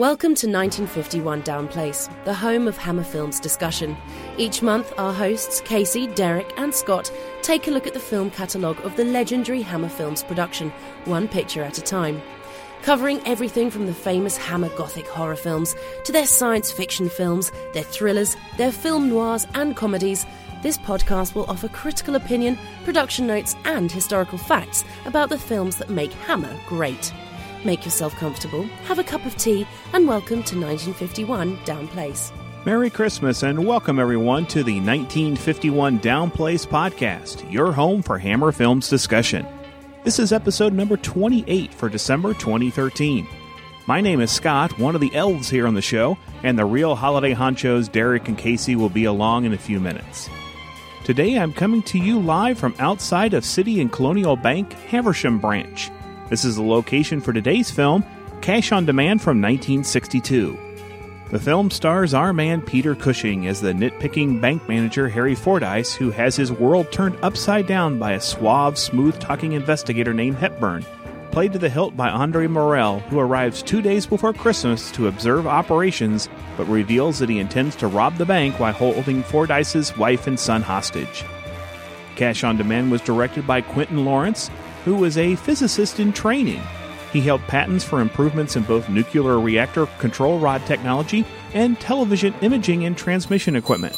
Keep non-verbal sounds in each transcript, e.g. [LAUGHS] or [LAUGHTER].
Welcome to 1951 Down Place, the home of Hammer Films discussion. Each month, our hosts, Casey, Derek, and Scott, take a look at the film catalogue of the legendary Hammer Films production, one picture at a time. Covering everything from the famous Hammer Gothic horror films to their science fiction films, their thrillers, their film noirs, and comedies, this podcast will offer critical opinion, production notes, and historical facts about the films that make Hammer great. Make yourself comfortable, have a cup of tea, and welcome to 1951 Down Place. Merry Christmas and welcome everyone to the 1951 Down Place podcast, your home for Hammer Films discussion. This is episode number 28 for December 2013. My name is Scott, one of the elves here on the show, and the real holiday honchos Derek and Casey will be along in a few minutes. Today I'm coming to you live from outside of City and Colonial Bank, Haversham Branch. This is the location for today's film, Cash on Demand from 1962. The film stars our man Peter Cushing as the nitpicking bank manager Harry Fordyce, who has his world turned upside down by a suave, smooth talking investigator named Hepburn, played to the hilt by Andre Morell, who arrives two days before Christmas to observe operations but reveals that he intends to rob the bank while holding Fordyce's wife and son hostage. Cash on Demand was directed by Quentin Lawrence who was a physicist in training. He held patents for improvements in both nuclear reactor control rod technology and television imaging and transmission equipment.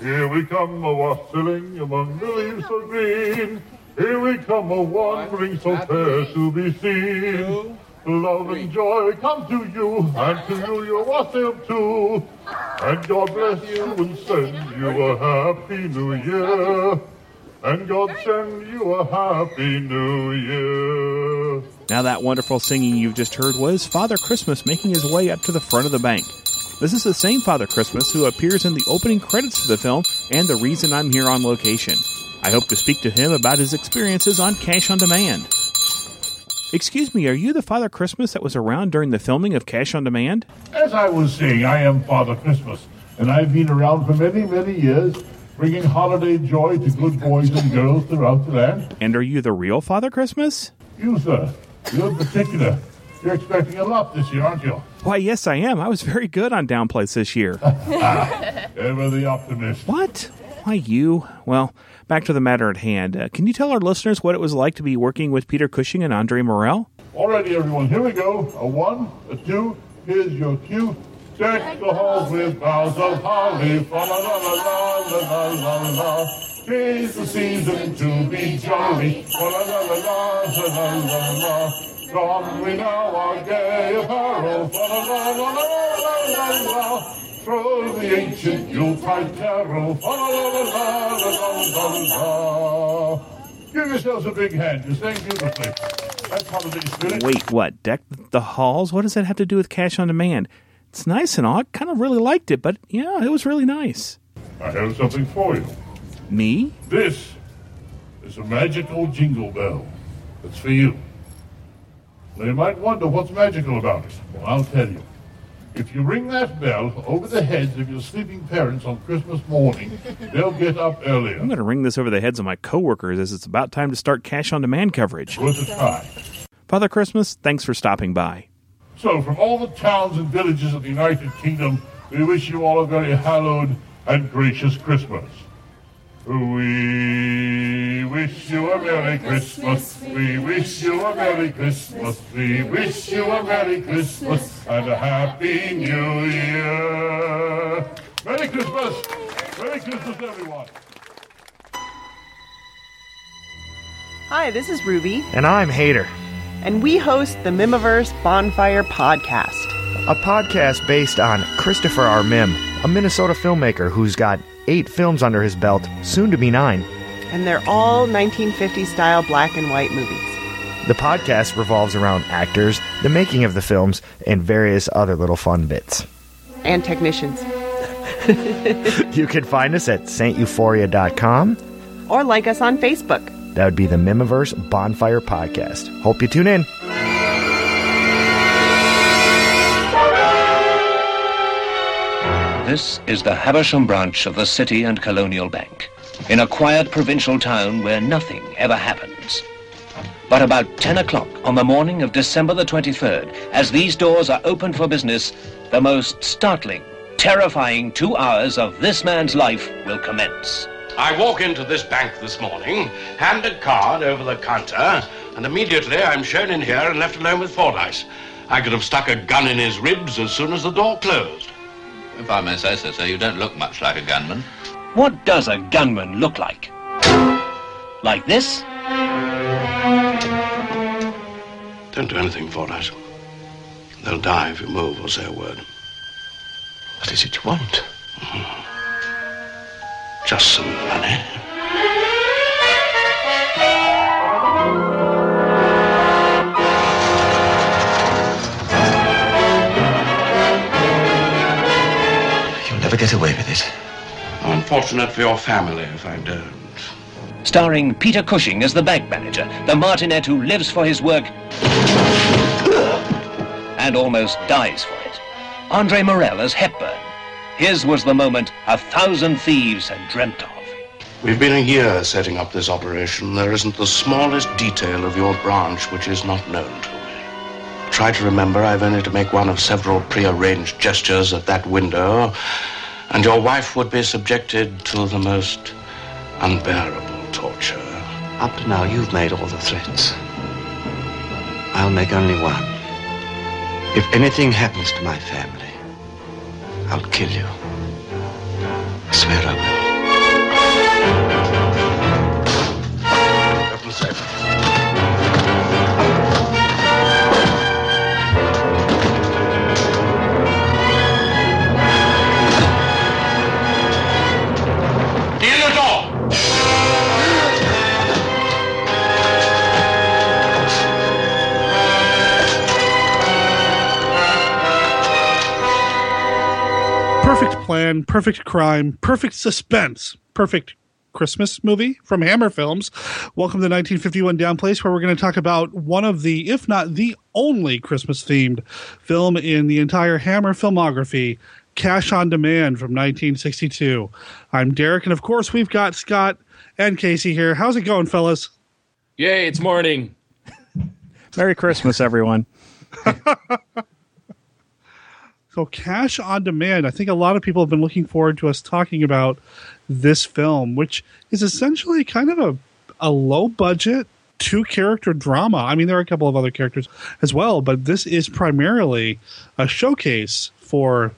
Here we come a wassailing among the leaves so green. Here we come a wandering so fair to be seen. Love and joy come to you, and to you your wassail too. And God bless you and send you a happy new year and God send you a happy new year. Now, that wonderful singing you've just heard was Father Christmas making his way up to the front of the bank. This is the same Father Christmas who appears in the opening credits for the film and the reason I'm here on location. I hope to speak to him about his experiences on Cash on Demand. Excuse me, are you the Father Christmas that was around during the filming of Cash on Demand? As I was saying, I am Father Christmas, and I've been around for many, many years bringing holiday joy to good boys and girls throughout the land. And are you the real Father Christmas? You, sir. You in particular. You're expecting a lot this year, aren't you? Why, yes, I am. I was very good on Downplace this year. [LAUGHS] Ever the optimist. What? Why, you? Well, back to the matter at hand. Uh, can you tell our listeners what it was like to be working with Peter Cushing and Andre Morell? Alrighty, everyone. Here we go. A one, a two. Here's your cue. Deck the halls with boughs of holly. Fa la la la la la la la. Tis the season to be jolly. Fa la la la la la la la. Don we now our gay apparel. Fa la la la la la la. Throw the ancient Yuletide carol. Fa la la la la la la la. Give yourselves a big hand. You're saying beautifully. That's holiday spirit. Wait, what? Deck the halls? What does that have to do with cash on demand? It's nice and all. I kind of really liked it, but yeah, it was really nice. I have something for you. Me? This is a magical jingle bell. It's for you. Now you might wonder what's magical about it. Well, I'll tell you. If you ring that bell over the heads of your sleeping parents on Christmas morning, they'll get up earlier. I'm going to ring this over the heads of my coworkers as it's about time to start cash on demand coverage. Worth a try. Father Christmas, thanks for stopping by. So, from all the towns and villages of the United Kingdom, we wish you all a very hallowed and gracious Christmas. We wish you a Merry Christmas. We wish you a Merry Christmas. We wish you a Merry Christmas and a Happy New Year. Merry Christmas. Merry Christmas, everyone. Hi, this is Ruby, And I'm Hater, and we host the Mihmiverse Bonfire Podcast. a podcast based on Christopher R. Mihm, a Minnesota filmmaker who's got eight films under his belt, soon to be nine. And they're all 1950s style black and white movies. The podcast revolves around actors, the making of the films, and various other little fun bits. And technicians. [LAUGHS] You can find us at sainteuphoria.com. Or like us on Facebook. That would be the Mihmiverse Bonfire Podcast. Hope you tune in. This is the Habersham branch of the City and Colonial Bank, in a quiet provincial town where nothing ever happens. But about 10 o'clock on the morning of December the 23rd, as these doors are opened for business, the most startling, terrifying two hours of this man's life will commence. I walk into this bank this morning, hand a card over the counter, and immediately I'm shown in here and left alone with Fordyce. I could have stuck a gun in his ribs as soon as the door closed. If I may say so, sir, you don't look much like a gunman. What does a gunman look like? Like this? Don't do anything, Fordyce. They'll die if you move or say a word. What is it you want? Mm-hmm. Just some money. You'll never get away with it. Unfortunate for your family if I don't. Starring Peter Cushing as the bank manager, the martinet who lives for his work and almost dies for it. Andre Morell as Hepburn. His was the moment a thousand thieves had dreamt of. We've been a year setting up this operation. There isn't the smallest detail of your branch which is not known to me. Try to remember I've only to make one of several prearranged gestures at that window, and your wife would be subjected to the most unbearable torture. Up to now, you've made all the threats. I'll make only one. If anything happens to my family, I'll kill you. I swear I will. Perfect plan, perfect crime, perfect suspense, perfect Christmas movie from Hammer Films. Welcome to 1951 Down Place, where we're going to talk about one of the, if not the only Christmas themed film in the entire Hammer filmography, Cash on Demand from 1962. I'm Derek, and of course, we've got Scott and Casey here. How's it going, fellas? Yay, it's morning. [LAUGHS] Merry Christmas, everyone. [LAUGHS] So, Cash on Demand. I think a lot of people have been looking forward to us talking about this film, which is essentially kind of a, a low budget, two character drama. I mean, there are a couple of other characters as well, but this is primarily a showcase for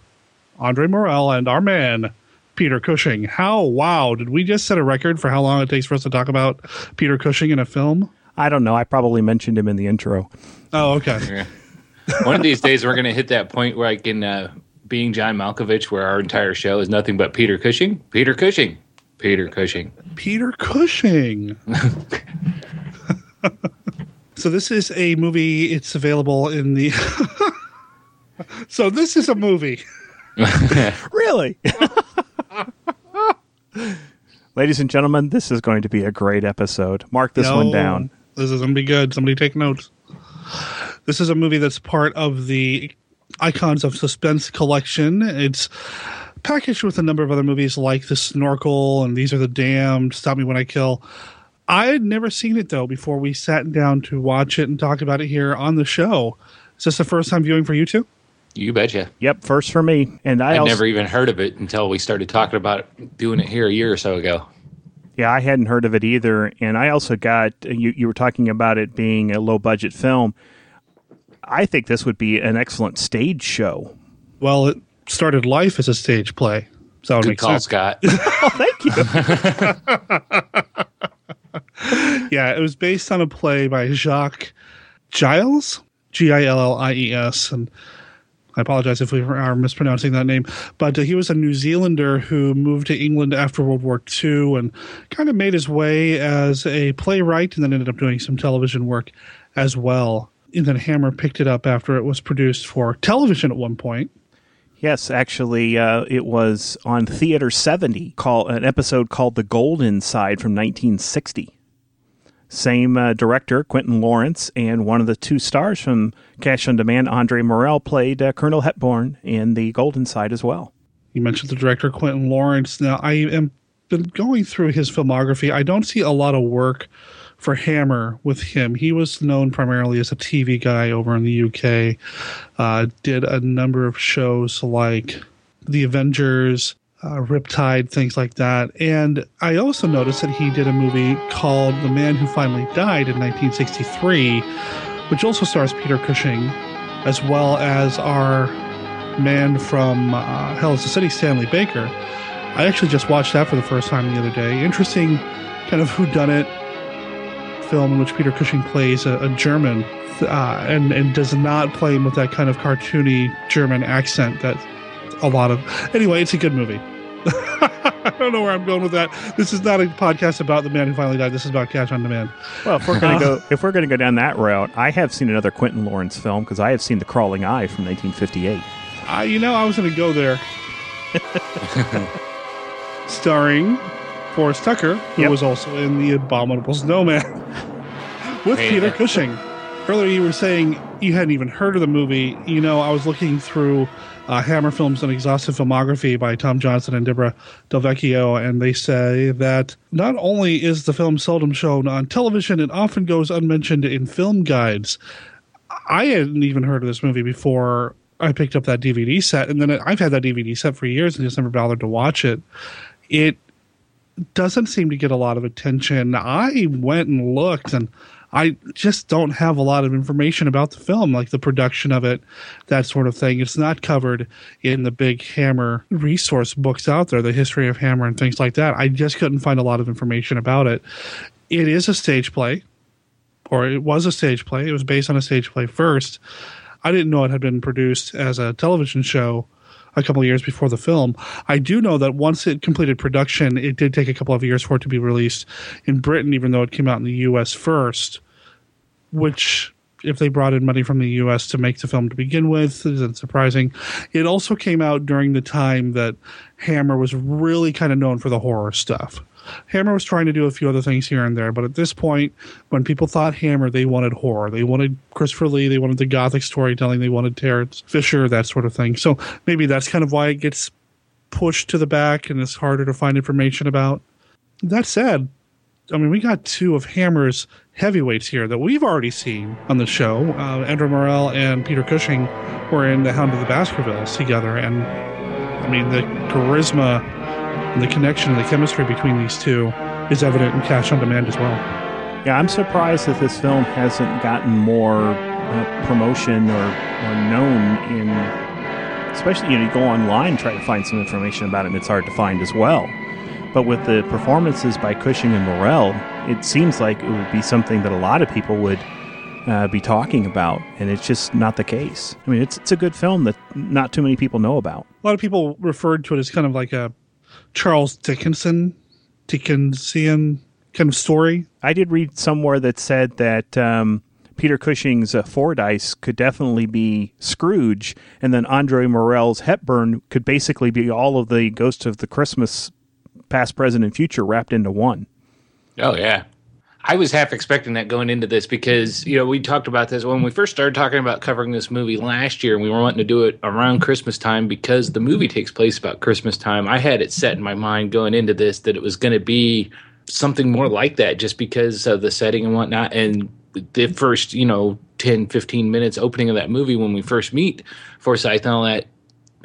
Andre Morell and our man, Peter Cushing. How wow, did we just set a record for how long it takes for us to talk about Peter Cushing in a film? I don't know. I probably mentioned him in the intro. Oh, okay. Yeah. One of these days, we're going to hit that point where I can, uh, being John Malkovich, where our entire show is nothing but Peter Cushing, Peter Cushing, Peter Cushing. Peter Cushing. [LAUGHS] so this is a movie. It's available in the. [LAUGHS] so this is a movie. [LAUGHS] Really? Ladies and gentlemen, this is going to be a great episode. Mark this one down. This is gonna be good. Somebody take notes. This is a movie that's part of the Icons of Suspense collection. It's packaged with a number of other movies like The Snorkel and These Are the Damned, Stop Me When I Kill. I had never seen it though before we sat down to watch it and talk about it here on the show. Is this the first time viewing for you two? You betcha. Yep, first for me. And I I'd also, never even heard of it until we started talking about doing it here a year or so ago. Yeah, I hadn't heard of it either. And I also got you. You were talking about it being a low budget film. I think this would be an excellent stage show. Well, it started life as a stage play. So it Good call, sense. Scott. [LAUGHS] Oh, thank you. [LAUGHS] Yeah, it was based on a play by Jacques Gillies, G I L L I E S, and I apologize if we are mispronouncing that name. But uh, he was a New Zealander who moved to England after World War II and kind of made his way as a playwright, and then ended up doing some television work as well. And then Hammer picked it up after it was produced for television at one point. Yes, actually, uh, it was on Theater 70, call, an episode called The Gold Inside from 1960. Same uh, director, Quentin Lawrence, and one of the two stars from Cash on Demand, Andre Morell, played uh, Colonel Hepburn in The Gold Inside as well. You mentioned the director Quentin Lawrence. Now, I am been going through his filmography. I don't see a lot of work for Hammer with him. He was known primarily as a TV guy over in the UK. Uh, did a number of shows like The Avengers, uh, Riptide, things like that. And I also noticed that he did a movie called The Man Who Finally Died in 1963, which also stars Peter Cushing, as well as our man from uh, Hell is a City, Stanley Baker. I actually just watched that for the first time the other day. Interesting kind of whodunit film in which Peter Cushing plays a, a German uh, and, and does not play him with that kind of cartoony German accent that a lot of. Anyway, it's a good movie. [LAUGHS] I don't know where I'm going with that. This is not a podcast about the man who finally died. This is about Cash on Demand. Well, if we're going to go [LAUGHS] if we're going to go down that route, I have seen another Quentin Lawrence film because I have seen The Crawling Eye from 1958. Uh, you know, I was going to go there. [LAUGHS] Starring Forrest Tucker, who Yep. was also in The Abominable Snowman with Hey, Peter Cushing. Earlier, you were saying you hadn't even heard of the movie. You know, I was looking through uh, Hammer Films and Exhaustive Filmography by Tom Johnson and Deborah Del Vecchio, and they say that not only is the film seldom shown on television, it often goes unmentioned in film guides. I hadn't even heard of this movie before I picked up that DVD set, and then I've had that DVD set for years and just never bothered to watch it. It doesn't seem to get a lot of attention. I went and looked, and I just don't have a lot of information about the film, like the production of it, that sort of thing. It's not covered in the big Hammer resource books out there, the history of Hammer and things like that. I just couldn't find a lot of information about it. It is a stage play, or it was a stage play. It was based on a stage play first. I didn't know it had been produced as a television show a couple of years before the film. I do know that once it completed production, it did take a couple of years for it to be released in Britain, even though it came out in the U.S. first. Which, if they brought in money from the U.S. to make the film to begin with, isn't surprising. It also came out during the time that Hammer was really kind of known for the horror stuff. Hammer was trying to do a few other things here and there, but at this point, when people thought Hammer, they wanted horror. They wanted Christopher Lee, they wanted the gothic storytelling, they wanted Terence Fisher, that sort of thing. So maybe that's kind of why it gets pushed to the back and it's harder to find information about. That said, I mean, we got two of Hammer's heavyweights here that we've already seen on the show. Uh, Andrew Morell and Peter Cushing were in The Hound of the Baskervilles together, and I mean, the charisma and the connection and the chemistry between these two is evident in Cash on Demand as well. Yeah, I'm surprised that this film hasn't gotten more uh, promotion or, or known in, especially you know, you go online try to find some information about it, and it's hard to find as well. But with the performances by Cushing and Morell, it seems like it would be something that a lot of people would uh, be talking about, and it's just not the case. I mean, it's it's a good film that not too many people know about. A lot of people referred to it as kind of like a Charles Dickinson, Dickensian kind of story. I did read somewhere that said that um, Peter Cushing's uh, Fordyce could definitely be Scrooge, and then Andre Morell's Hepburn could basically be all of the Ghosts of the Christmas, past, present, and future wrapped into one. Oh yeah. I was half expecting that going into this because, you know, we talked about this when we first started talking about covering this movie last year and we were wanting to do it around Christmas time because the movie takes place about Christmas time. I had it set in my mind going into this that it was going to be something more like that just because of the setting and whatnot. And the first, you know, 10, 15 minutes opening of that movie when we first meet Forsyth and all that,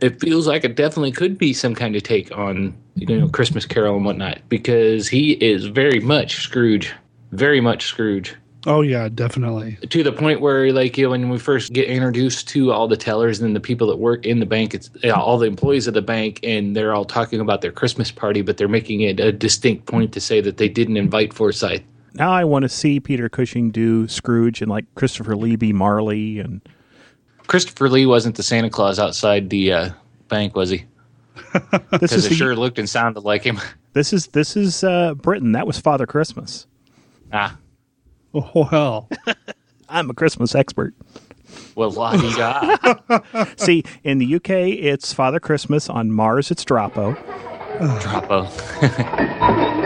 it feels like it definitely could be some kind of take on, you know, Christmas Carol and whatnot because he is very much Scrooge very much Scrooge. Oh yeah, definitely. To the point where, like, you know, when we first get introduced to all the tellers and the people that work in the bank, it's you know, all the employees of the bank, and they're all talking about their Christmas party, but they're making it a distinct point to say that they didn't invite Forsyth. Now I want to see Peter Cushing do Scrooge and like Christopher Lee be Marley and Christopher Lee wasn't the Santa Claus outside the uh, bank, was he? [LAUGHS] this Because is it the- sure looked and sounded like him. [LAUGHS] this is this is uh, Britain. That was Father Christmas. Ah, Oh well. [LAUGHS] I'm a Christmas expert. well, la di da. See, in the UK, it's Father Christmas. On Mars, it's Droppo. [SIGHS] Droppo.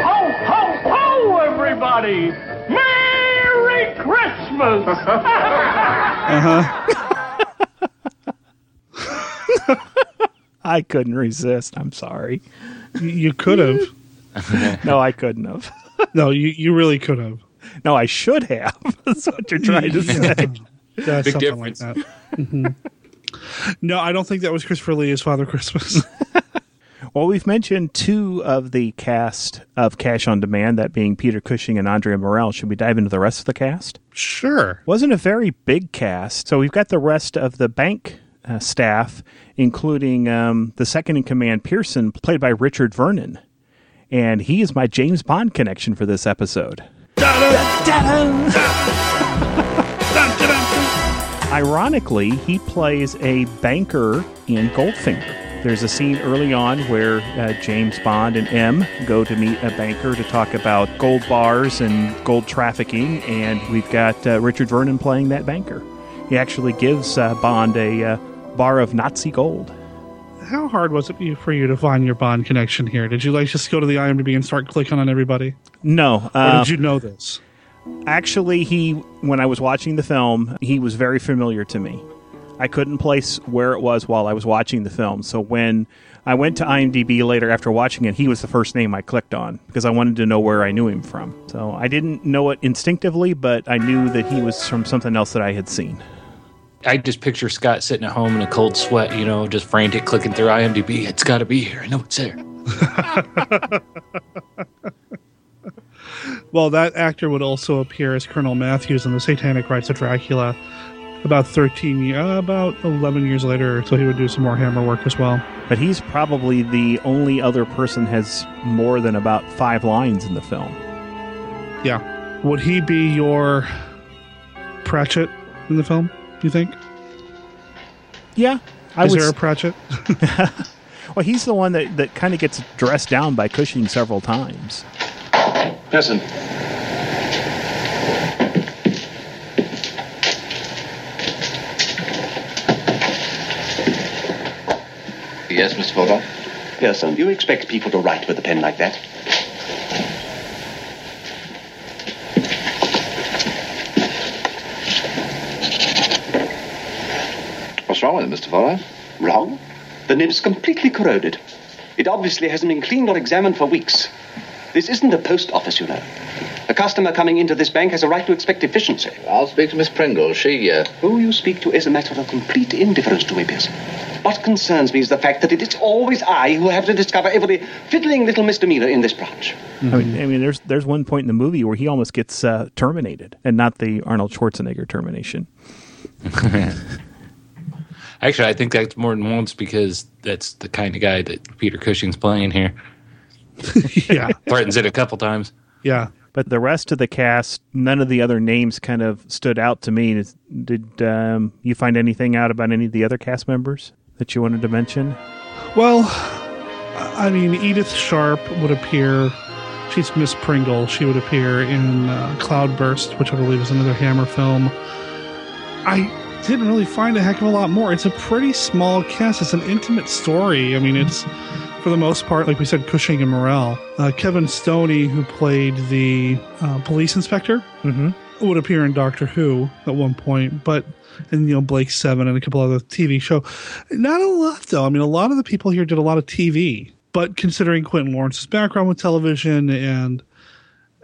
Ho, ho, ho, everybody! Merry Christmas! [LAUGHS] I couldn't resist. I'm sorry. You- you could have. [LAUGHS] No, I couldn't have. [LAUGHS] No, you, you really could have. no, I should have. That's what you're trying to say. Yeah, Big something like that. Mhm. No, I don't think that was Christopher Lee as Father Christmas. Well, we've mentioned two of the cast of Cash on Demand, that being Peter Cushing and Andrea Morell. Should we dive into the rest of the cast? Sure. Wasn't a very big cast. So we've got the rest of the bank uh, staff, including um, the second in command, Pearson, played by Richard Vernon. And he is my James Bond connection for this episode. [LAUGHS] Ironically, he plays a banker in Goldfinger. There's a scene early on where uh, James Bond and M go to meet a banker to talk about gold bars and gold trafficking, and we've got uh, Richard Vernon playing that banker. He actually gives uh, Bond a uh, bar of Nazi gold. How hard was it for you to find your Bond connection here? Did you like just go to the IMDb and start clicking on everybody? No, Or uh, did you know this? Actually, he when I was watching the film, he was very familiar to me. I couldn't place where it was while I was watching the film. So when I went to IMDb later after watching it, he was the first name I clicked on because I wanted to know where I knew him from. So I didn't know it instinctively, but I knew that he was from something else that I had seen. I just picture Scott sitting at home in a cold sweat, you know, just frantic clicking through IMDb. It's got to be here. I know it's there. [LAUGHS] Well, that actor would also appear as Colonel Matthews in the Satanic Rites of Dracula about 13, ye- uh, about 11 years later, so he would do some more Hammer work as well. But he's probably the only other person has more than about five lines in the film. Yeah. Would he be your Cratchit in the film, do you think? Yeah. I Is would there a s- Cratchit? [LAUGHS] Well, he's the one that, that kind of gets dressed down by Cushing several times. Listen. Yes, Mr. Fordyce? Pearson, do you expect people to write with a pen like that? Wrong with it, Mr. Fordyce? Wrong? The nib's completely corroded. It obviously hasn't been cleaned or examined for weeks. This isn't a post office, you know. A customer coming into this bank has a right to expect efficiency. I'll speak to Miss Pringle. She, uh... Who you speak to is a matter of complete indifference to me, Pearson. What concerns me is the fact that it is always I who have to discover every fiddling little misdemeanor in this branch. I mean, I mean, there's there's one point in the movie where he almost gets uh, terminated, and not the Arnold Schwarzenegger termination. [LAUGHS] Actually, I think that's more than once because that's the kind of guy that Peter Cushing's playing here. [LAUGHS] yeah. Threatens it a couple times. Yeah. But the rest of the cast, none of the other names kind of stood out to me. Did um, you find anything out about any of the other cast members that you wanted to mention? Well, I mean, Edith Sharpe would appear. She's Miss Pringle. She would appear in uh, Cloudburst, which I believe is another Hammer film. I didn't really find a heck of a lot more. It's a pretty small cast. It's an intimate story. I mean, it's for the most part, like we said, Cushing and Morell. Uh, Kevin Stoney, who played the uh, police inspector, mm-hmm. would appear in Doctor Who at one point, but and you know Blake Seven and a couple other TV show. Not a lot though. I mean, a lot of the people here did a lot of TV, but considering Quentin Lawrence's background with television and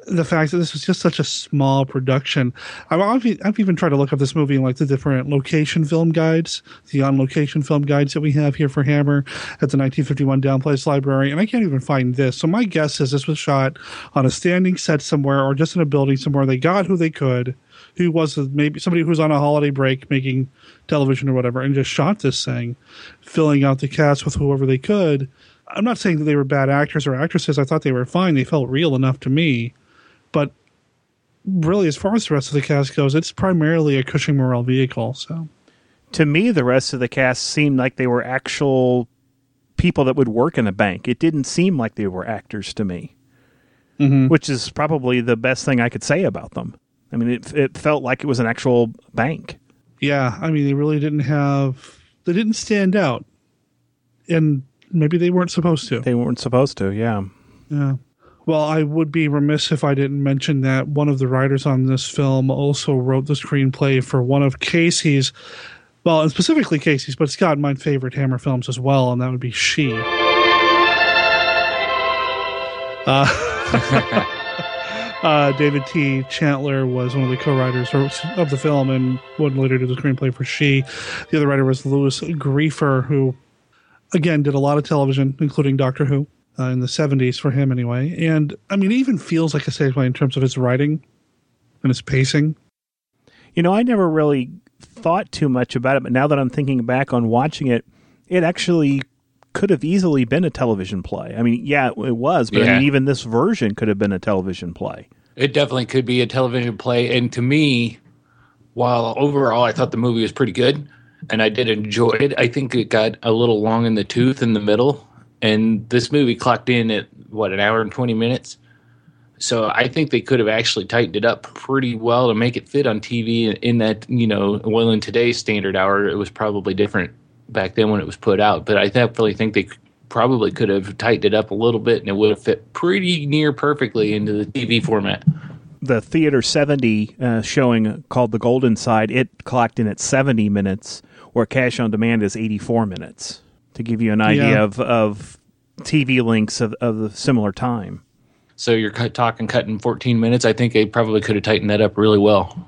the fact that this was just such a small production, I've, I've, even tried to look up this movie in like the different location film guides, the on location film guides that we have here for Hammer at the 1951 Downplace Library, and I can't even find this. So my guess is this was shot on a standing set somewhere or just in a building somewhere. They got who they could, who was maybe somebody who was on a holiday break making television or whatever, and just shot this thing, filling out the cast with whoever they could. I'm not saying that they were bad actors or actresses. I thought they were fine. They felt real enough to me. But really, as far as the rest of the cast goes, it's primarily a Cushing Morell vehicle. So To me, the rest of the cast seemed like they were actual people that would work in a bank. It didn't seem like they were actors to me, mm-hmm. which is probably the best thing I could say about them. I mean, it, it felt like it was an actual bank. yeah, I mean, they really didn't have. They didn't stand out, and maybe they weren't supposed to. They weren't supposed to. Yeah. Yeah. Well, I would be remiss if I didn't mention that one of the writers on this film also wrote the screenplay for one of Casey's, well, and specifically Casey's, but Scott and my favorite Hammer films as well, and that would be She. Uh, [LAUGHS] Uh, David T. Chantler was one of the co-writers of the film and would later do the screenplay for She. The other writer was Lewis Greifer, who again did a lot of television, including Doctor Who uh, in the '70s for him anyway. And I mean, it even feels like a stage play in terms of his writing and his pacing. You know, I never really thought too much about it, but now that I'm thinking back on watching it, it actually could have easily been a television play. I mean, yeah, it was, but I mean, even this version could have been a television play. It definitely could be a television play. And to me, while overall I thought the movie was pretty good and I did enjoy it, I think it got a little long in the tooth in the middle. And this movie clocked in at what, an hour and 20 minutes? So I think they could have actually tightened it up pretty well to make it fit on TV in that, you know, well, in today's standard hour, it was probably different back then when it was put out. But I definitely think they probably could have tightened it up a little bit and it would have fit pretty near perfectly into the TV format. The Theater 70 uh, showing called The Gold Inside, it clocked in at 70 minutes, where Cash on Demand is 84 minutes, to give you an idea Yeah. of, of TV links of, of the similar time. So you're cut, talking cutting 14 minutes. I think they probably could have tightened that up really well.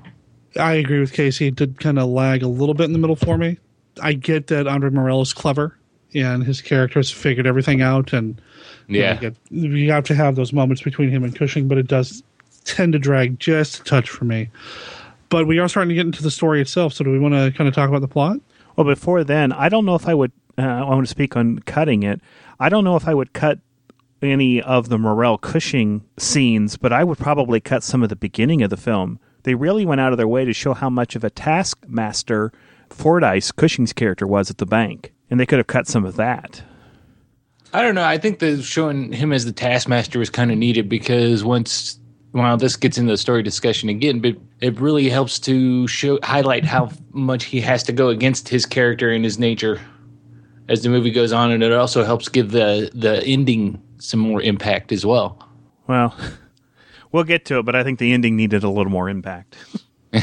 I agree with Casey. It did kind of lag a little bit in the middle for me. I get that Andre Morell is clever and his characters figured everything out, and you know, Yeah. you, get- you have to have those moments between him and Cushing, but it does tend to drag just a touch for me. But we are starting to get into the story itself. So do we want to kind of talk about the plot? Well, before then, I don't know if I would. Uh, I want to speak on cutting it. I don't know if I would cut any of the Morell Cushing scenes, but I would probably cut some of the beginning of the film. They really went out of their way to show how much of a taskmaster Fordyce Cushing's character was at the bank, and they could have cut some of that. I don't know. I think the showing him as the taskmaster was kind of needed because once, well, this gets into the story discussion again, but it really helps to show highlight how much he has to go against his character and his nature as the movie goes on, and it also helps give the the ending some more impact as well. Well, [LAUGHS] we'll get to it, but I think the ending needed a little more impact. [LAUGHS]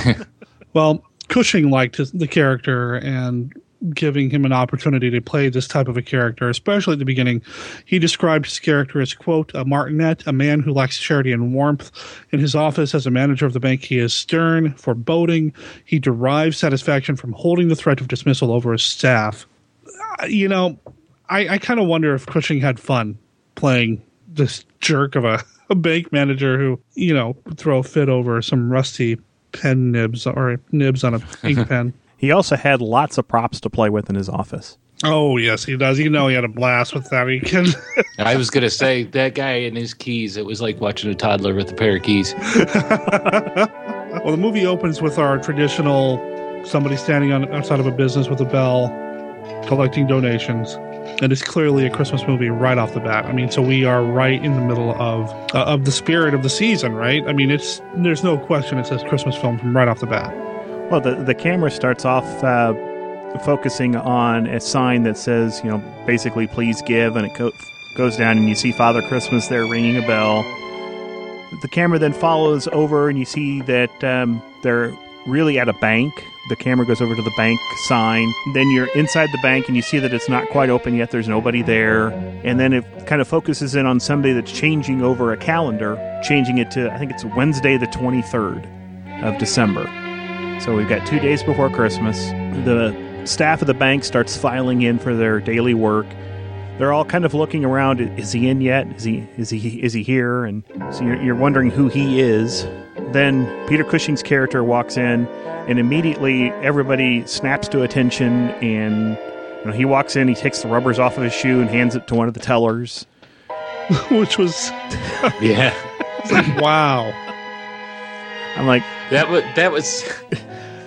Well, Cushing liked his, the character and giving him an opportunity to play this type of a character, especially at the beginning. He described his character as, quote, a martinet, a man who lacks charity and warmth. In his office as a manager of the bank, he is stern, foreboding. He derives satisfaction from holding the threat of dismissal over his staff. Uh, You know, I, I kind of wonder if Cushing had fun playing this jerk of a, [LAUGHS] a bank manager who, you know, would throw a fit over some rusty pen nibs or nibs on a ink [LAUGHS] pen. He also had lots of props to play with in his office. Oh yes, he does. You know he had a blast with that. He can. [LAUGHS] I was gonna say that guy and his keys. It was like watching a toddler with a pair of keys. well, the movie opens with our traditional somebody standing on outside of a business with a bell, collecting donations, and it's clearly a Christmas movie right off the bat. I mean, so we are right in the middle of uh, of the spirit of the season, right? I mean, it's there's no question it's a Christmas film from right off the bat. Well, the the camera starts off uh, focusing on a sign that says, you know, basically "Please give," and it co- goes down, and you see Father Christmas there ringing a bell. The camera then follows over, and you see that um, they're really at a bank. The camera goes over to the bank sign. Then you're inside the bank, and you see that it's not quite open yet. There's nobody there, and then it kind of focuses in on somebody that's changing over a calendar, changing it to I think it's Wednesday the 23rd of December. So we've got two days before Christmas. The staff of the bank starts filing in for their daily work. They're all kind of looking around. Is he in yet? Is he is he is he here? And so you're, you're wondering who he is. Then Peter Cushing's character walks in, and immediately everybody snaps to attention. And you know, he walks in, he takes the rubbers off of his shoe and hands it to one of the tellers. [LAUGHS] Which was [LAUGHS] Yeah. it's like wow. I'm like, That was that was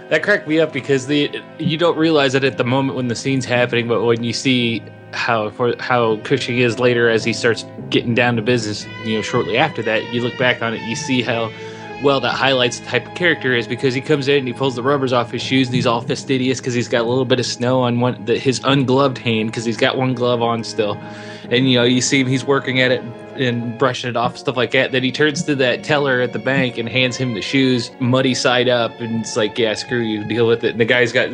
that cracked me up because the you don't realize it at the moment when the scene's happening, but when you see how for how Cushing is later as he starts getting down to business, you know, shortly after that, you look back on it, you see how well that highlights the type of character is because he comes in and he pulls the rubbers off his shoes and he's all fastidious because he's got a little bit of snow on one the, his ungloved hand because he's got one glove on still, and you know you see him he's working at it and brushing it off stuff like that. Then he turns to that teller at the bank and hands him the shoes muddy side up and it's like yeah screw you deal with it. And the guy's got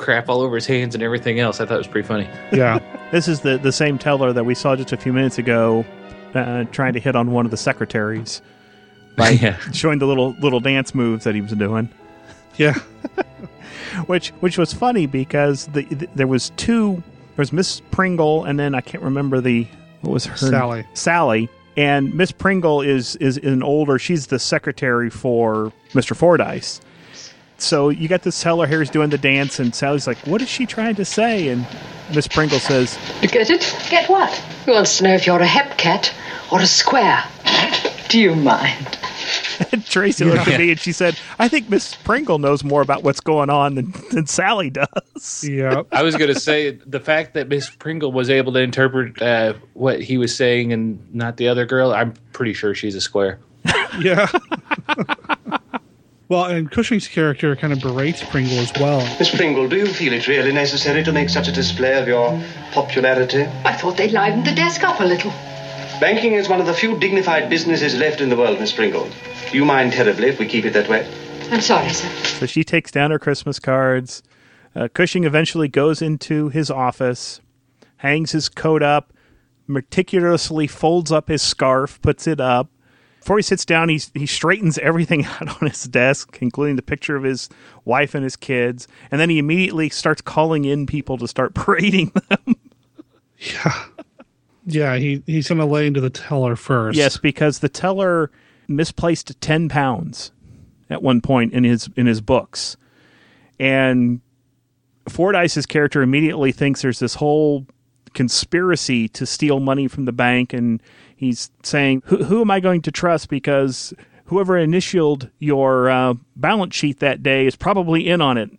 crap all over his hands and everything else. I thought it was pretty funny. Yeah. [LAUGHS] This is the, the same teller that we saw just a few minutes ago uh, trying to hit on one of the secretaries. by [LAUGHS] Yeah. showing the little little dance moves that he was doing. Yeah. [LAUGHS] which which was funny because the, the there was two there was Miss Pringle and then I can't remember the what was her Sally. Sally and Miss Pringle is is an older she's the secretary for Mr. Fordyce. So you got this teller here who's doing the dance and Sally's like, "What is she trying to say?" And Miss Pringle says, You get it? Get what? He wants to know if you're a hep cat or a square. Do you mind? and [LAUGHS] Tracy looked at me and she said, "I think Miss Pringle knows more about what's going on than, than Sally does." Yeah. I was going to say the fact that Miss Pringle was able to interpret uh, what he was saying and not the other girl, I'm pretty sure she's a square. Yeah. [LAUGHS] well, and Cushing's character kind of berates Pringle as well. Miss Pringle, do you feel it really necessary to make such a display of your popularity? I thought they livened the desk up a little. Banking is one of the few dignified businesses left in the world, Miss Pringle. Do you mind terribly if we keep it that way? I'm sorry, sir. So she takes down her Christmas cards. Uh, Cushing eventually goes into his office, hangs his coat up, meticulously folds up his scarf, puts it up. Before he sits down, he, he straightens everything [LAUGHS] out on his desk, including the picture of his wife and his kids. And then he immediately starts calling in people to start [LAUGHS] parading them. Yeah, Yeah, he, he's going to lay into the teller first. Yes, because the teller misplaced ten pounds at one point in his in his books, and Fordyce's character immediately thinks there's this whole conspiracy to steal money from the bank, and he's saying, "Who, am I going to trust?" Because whoever initialed your uh, balance sheet that day is probably in on it.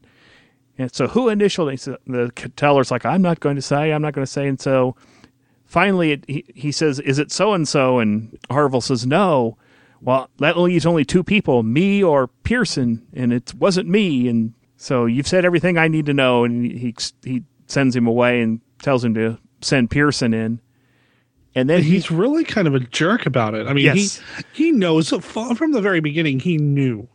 And so, who initialed? it? So the teller's like, "I'm not going to say. I'm not going to say." And so finally it, he, he says is it so and so and harville says no well that leaves only two people me or pearson and it wasn't me and so you've said everything i need to know and he he sends him away and tells him to send pearson in and then he, he's really kind of a jerk about it. I mean, Yes. he he knows from the very beginning. He knew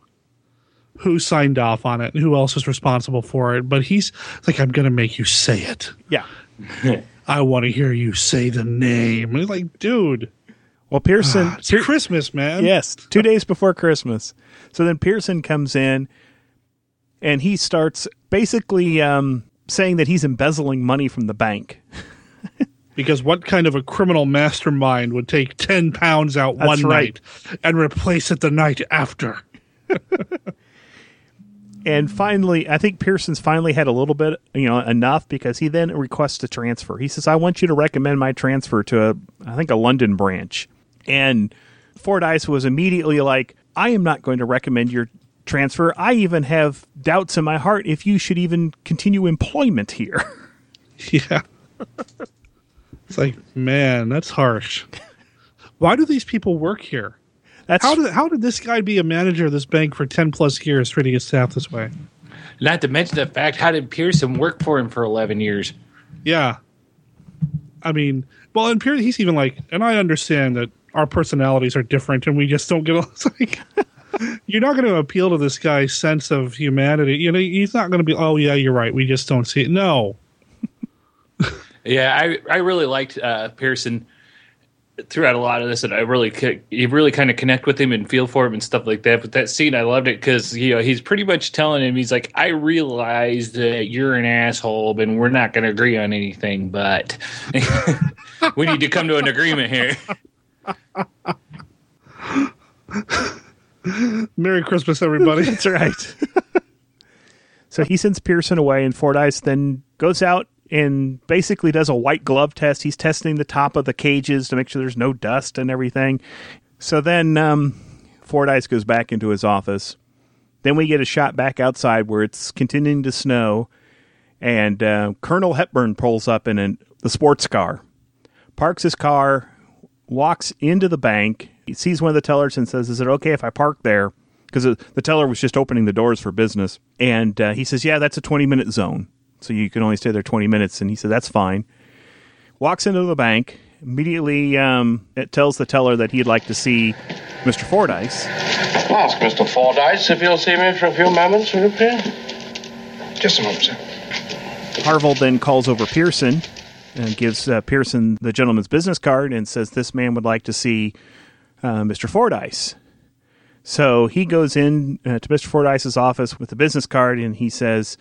who signed off on it and who else was responsible for it. But he's like, "I'm going to make you say it. yeah [LAUGHS] I want to hear you say the name." And he's like, "Dude, well pearson it's Christmas, man." Yes, two days before Christmas. So then Pearson comes in and he starts basically um, saying that he's embezzling money from the bank. [LAUGHS] Because what kind of a criminal mastermind would take ten pounds out That's one right. night and replace it the night after? [LAUGHS] And finally, I think Pearson's finally had a little bit, you know, enough because he then requests a transfer. He says, "I want you to recommend my transfer to a, I think, a London branch." And Fordyce was immediately like, "I am not going to recommend your transfer. I even have doubts in my heart if you should even continue employment here." [LAUGHS] Yeah. [LAUGHS] it's like, man, that's harsh. Why do these people work here? That's how did how did this guy be a manager of this bank for ten plus years treating his staff this way? Not to mention the fact, how did Pearson work for him for 11 years? Yeah. I mean, well, and Pearson he's even like, and I understand that our personalities are different and we just don't get along. [LAUGHS] Like, you're not going to appeal to this guy's sense of humanity. You know, he's not going to be, oh, yeah, you're right. We just don't see it. No. [LAUGHS] Yeah, I I really liked uh, Pearson throughout a lot of this, and I really could, you really kind of connect with him and feel for him and stuff like that. But that scene, I loved it because you know he's pretty much telling him he's like, I realize that you're an asshole, and we're not going to agree on anything, but [LAUGHS] we need to come to an agreement here. [LAUGHS] Merry Christmas, everybody. That's right. [LAUGHS] so he sends Pearson away, and Fordyce then goes out and basically does a white glove test. He's testing the top of the cages to make sure there's no dust and everything. So then um, Fordyce goes back into his office. Then we get a shot back outside where it's continuing to snow, and uh, Colonel Hepburn pulls up in an, the sports car, parks his car, walks into the bank. He sees one of the tellers and says, "Is it okay if I park there?" Because the teller was just opening the doors for business, and uh, he says, "Yeah, that's a twenty-minute zone, so you can only stay there twenty minutes." And he said, "That's fine." Walks into the bank. Immediately, um, it tells the teller that he'd like to see Mr. Fordyce. Ask Mr. Fordyce if he'll see me for a few moments, will you, please? Just a moment, sir. Harville then calls over Pearson and gives uh, Pearson the gentleman's business card and says this man would like to see uh, Mr. Fordyce. So he goes in uh, to Mr. Fordyce's office with a business card and he says,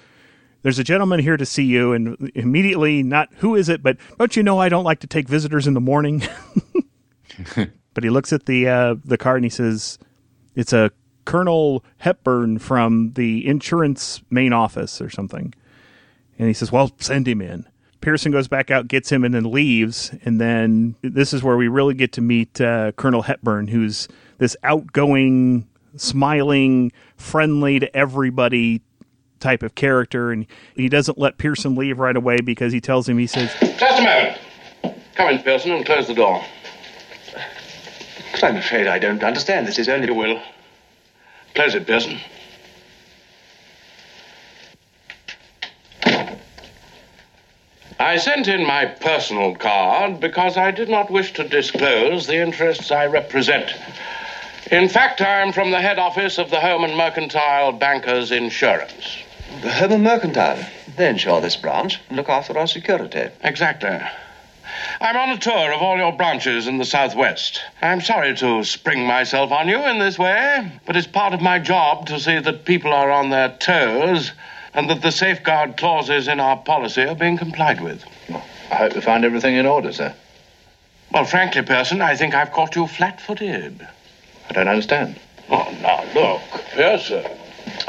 There's a gentleman here to see you. And immediately, not who is it, but don't you know I don't like to take visitors in the morning? [LAUGHS] but he looks at the uh, the card and he says, It's a Colonel Hepburn from the insurance main office or something. And he says, Well, send him in. Pearson goes back out, gets him, and then leaves. And then this is where we really get to meet uh, Colonel Hepburn, who's this outgoing, smiling, friendly to everybody type of character. And he doesn't let Pearson leave right away because he tells him, he says, Just a moment. Come in, Pearson, and close the door. But I'm afraid I don't understand. This is only. You will. Close it, Pearson. I sent in my personal card because I did not wish to disclose the interests I represent. In fact, I am from the head office of the Home and Mercantile Bankers Insurance. The and Mercantile. They insure this branch and look after our security. Exactly. I'm on a tour of all your branches in the Southwest. I'm sorry to spring myself on you in this way, but it's part of my job to see that people are on their toes and that the safeguard clauses in our policy are being complied with. I hope you find everything in order, sir. Well, frankly, Pearson, I think I've caught you flat footed. I don't understand. Oh, now, look, Pearson.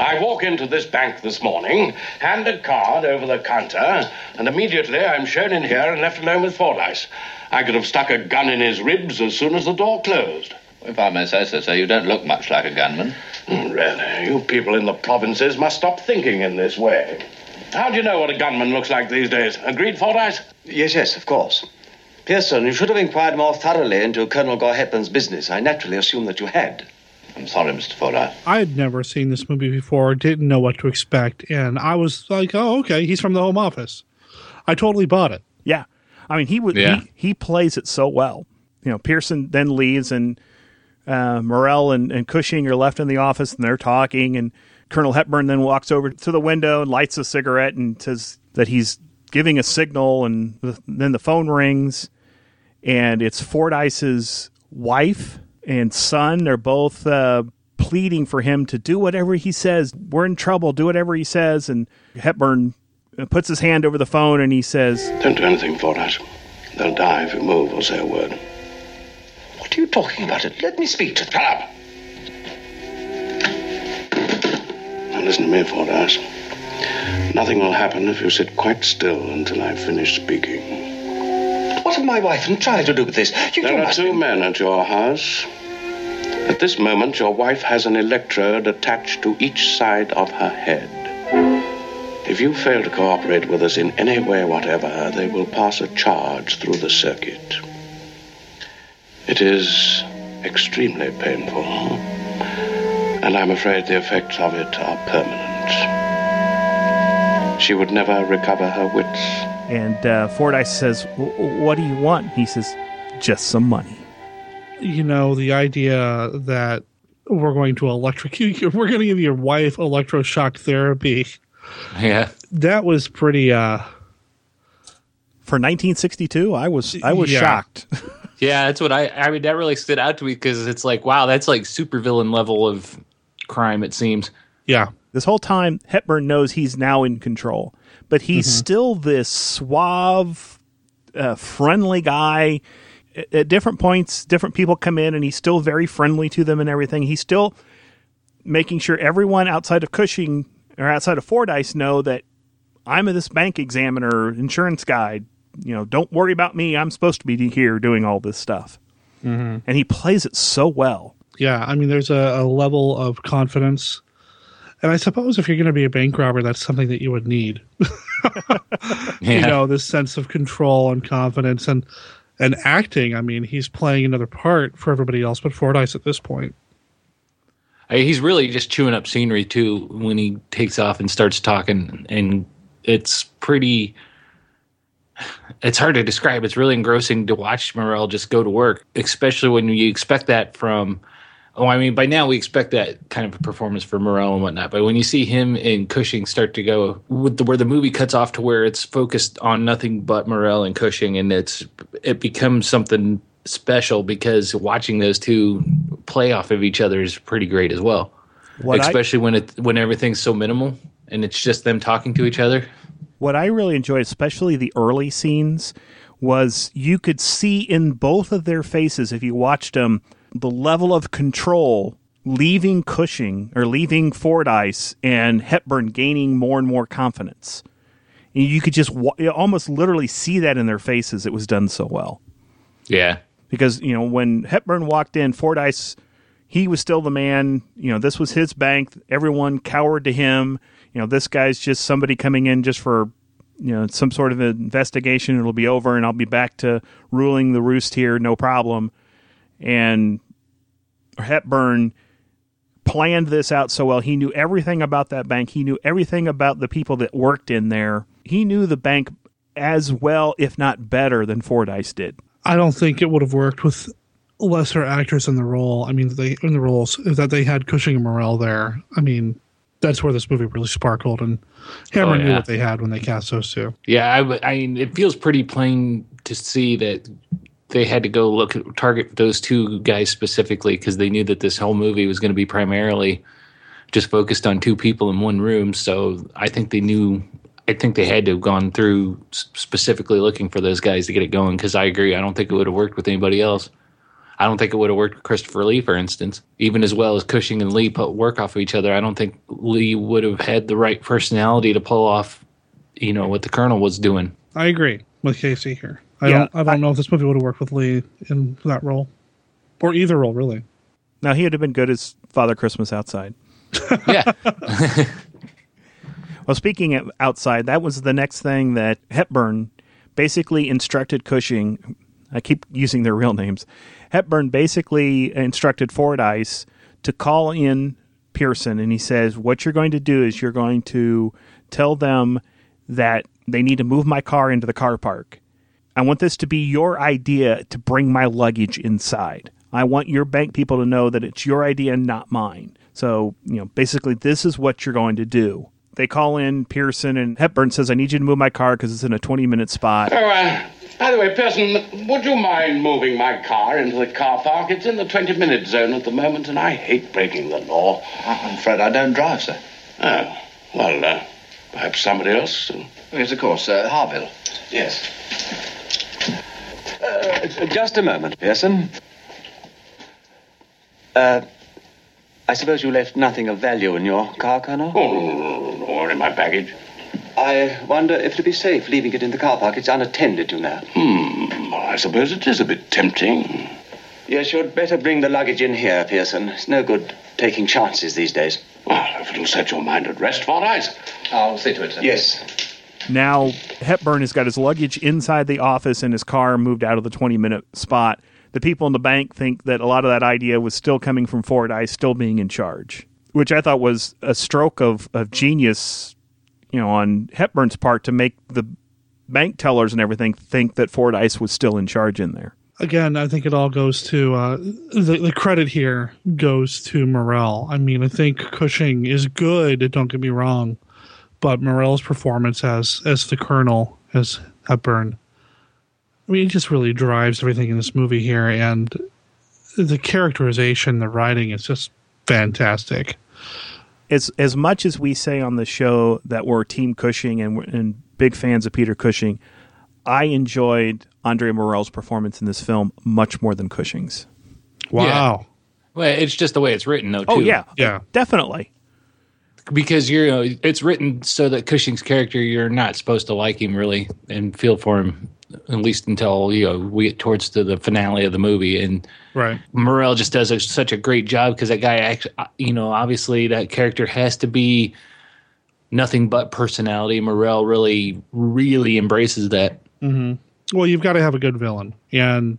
I walk into this bank this morning, hand a card over the counter, and immediately I'm shown in here and left alone with Fordyce. I could have stuck a gun in his ribs as soon as the door closed. If I may say so, sir, you don't look much like a gunman. Mm, Really, you people in the provinces must stop thinking in this way. How do you know what a gunman looks like these days? Agreed, Fordyce? Yes, yes, of course. Pearson, you should have inquired more thoroughly into Colonel Gore Hepburn's business. I naturally assumed that you had. I'm sorry, Mr. Fordyce. I had never seen this movie before, didn't know what to expect, and I was like, "Oh, okay, he's from the Home Office." I totally bought it. Yeah, I mean he would Yeah. he, he plays it so well. You know, Pearson then leaves, and uh, Morell and, and Cushing are left in the office, and they're talking. And Colonel Hepburn then walks over to the window and lights a cigarette and says that he's giving a signal, and th- then the phone rings, and it's Fordyce's wife and son. They're both uh, pleading for him to do whatever he says. We're in trouble. Do whatever he says. And Hepburn uh, puts his hand over the phone and he says, Don't do anything, Fordyce. They'll die if you move or say a word. What are you talking about? It. Let me speak to them. Shut up! Now listen to me, Fordyce. Nothing will happen if you sit quite still until I finish speaking. What have my wife and child to do with this? You, there you are must two men at your house. At this moment, your wife has an electrode attached to each side of her head. If you fail to cooperate with us in any way whatever, they will pass a charge through the circuit. It is extremely painful, and I'm afraid the effects of it are permanent. She would never recover her wits. and uh, Fordyce says, "What do you want?" He says, "Just some money." You know, the idea that we're going to electrocute, [LAUGHS] we're going to give your wife electroshock therapy. Yeah, that was pretty. uh For 1962, I was I was Yeah. shocked. [LAUGHS] Yeah, that's what I. I mean, that really stood out to me because it's like, wow, that's like supervillain level of crime. It seems. Yeah. This whole time, Hepburn knows he's now in control, but he's Mhm. still this suave, uh, friendly guy. At, at different points, different people come in, and he's still very friendly to them and everything. He's still making sure everyone outside of Cushing or outside of Fordyce know that I'm this bank examiner, insurance guy. You know, don't worry about me. I'm supposed to be here doing all this stuff. Mhm. And he plays it so well. Yeah, I mean, there's a, a level of confidence, and I suppose if you're going to be a bank robber, that's something that you would need. [LAUGHS] [LAUGHS] You know, this sense of control and confidence, and and acting. I mean, he's playing another part for everybody else but Fordyce at this point. He's really just chewing up scenery too when he takes off and starts talking, and it's pretty. It's hard to describe. It's really engrossing to watch Morell just go to work, especially when you expect that from. Oh, I mean, by now we expect that kind of a performance for Morell and whatnot. But when you see him and Cushing start to go, with the, where the movie cuts off to where it's focused on nothing but Morell and Cushing, and it's it becomes something special because watching those two play off of each other is pretty great as well. What I- Especially when it when everything's so minimal and it's just them talking to each other. What I really enjoyed, especially the early scenes, was you could see in both of their faces, if you watched them, the level of control leaving Cushing or leaving Fordyce and Hepburn gaining more and more confidence. And you could just wa- you almost literally see that in their faces. It was done so well. Yeah. Because, you know, when Hepburn walked in, Fordyce, he was still the man. You know, this was his bank. Everyone cowered to him. You know, this guy's just somebody coming in just for, you know, some sort of investigation. It'll be over and I'll be back to ruling the roost here, no problem. And Hepburn planned this out so well. He knew everything about that bank. He knew everything about the people that worked in there. He knew the bank as well, if not better, than Fordyce did. I don't think it would have worked with lesser actors in the role. I mean, they in the roles that they had Cushing and Morell there. I mean, that's where this movie really sparkled, and Hammer Oh, knew what they had when they cast those two. Yeah, I mean, it feels pretty plain to see that they had to go look at target those two guys specifically because they knew that this whole movie was going to be primarily just focused on two people in one room. So I think they knew. I think they had to have gone through specifically looking for those guys to get it going. Because I agree, I don't think it would have worked with anybody else. I don't think it would have worked with Christopher Lee, for instance. Even as well as Cushing and Lee put work off of each other, I don't think Lee would have had the right personality to pull off, you know, what the Colonel was doing. I agree with Casey here. I Yeah, don't. I don't know if this movie would have worked with Lee in that role, or either role really. Now he would have been good as Father Christmas outside. [LAUGHS] yeah. [LAUGHS] well, speaking of outside, that was the next thing that Hepburn basically instructed Cushing. I keep using their real names. Hepburn basically instructed Fordyce to call in Pearson, and he says, "What you're going to do is you're going to tell them that they need to move my car into the car park. I want this to be your idea to bring my luggage inside. I want your bank people to know that it's your idea, and not mine. So, you know, basically, this is what you're going to do. They call in Pearson, and Hepburn says, I need you to move my car because it's in a 20 minute spot. Oh, uh, by the way, Pearson, would you mind moving my car into the car park? It's in the 20 minute zone at the moment, and I hate breaking the law. I'm afraid I don't drive, sir. Oh, well, uh, perhaps somebody else? Yes, of course, uh, Harville. Yes. Uh, just a moment, Pearson. Uh, I suppose you left nothing of value in your car, Colonel? Oh, or in my baggage. I wonder if it'd be safe leaving it in the car park. It's unattended, you know. Hmm, well, I suppose it is a bit tempting. Yes, you'd better bring the luggage in here, Pearson. It's no good taking chances these days. Well, if it'll set your mind at rest, Fordyce. I'll see to it, sir. Yes. Now, Hepburn has got his luggage inside the office and his car moved out of the 20 minute spot. The people in the bank think that a lot of that idea was still coming from Ford. Fordyce, still being in charge, which I thought was a stroke of, of genius, you know, on Hepburn's part to make the bank tellers and everything think that Fordyce was still in charge in there. Again, I think it all goes to uh, the the credit here goes to Morell. I mean, I think Cushing is good. Don't get me wrong, but Morell's performance as as the Colonel as Hepburn, I mean, it just really drives everything in this movie here, and the characterization, the writing is just fantastic. as as much as we say on the show that we're Team Cushing and and big fans of Peter Cushing, I enjoyed Andre Morell's performance in this film much more than Cushing's. Wow. Well, it's just the way it's written, though. Oh, too. Oh yeah, yeah, definitely. Because you're, you know, it's written so that Cushing's character, you're not supposed to like him really and feel for him, at least until you know we get towards to the finale of the movie. And Right. Morell just does a, such a great job because that guy, actually, you know, obviously that character has to be nothing but personality. Morell really, really embraces that. mm-hmm. Well, you've got to have a good villain, and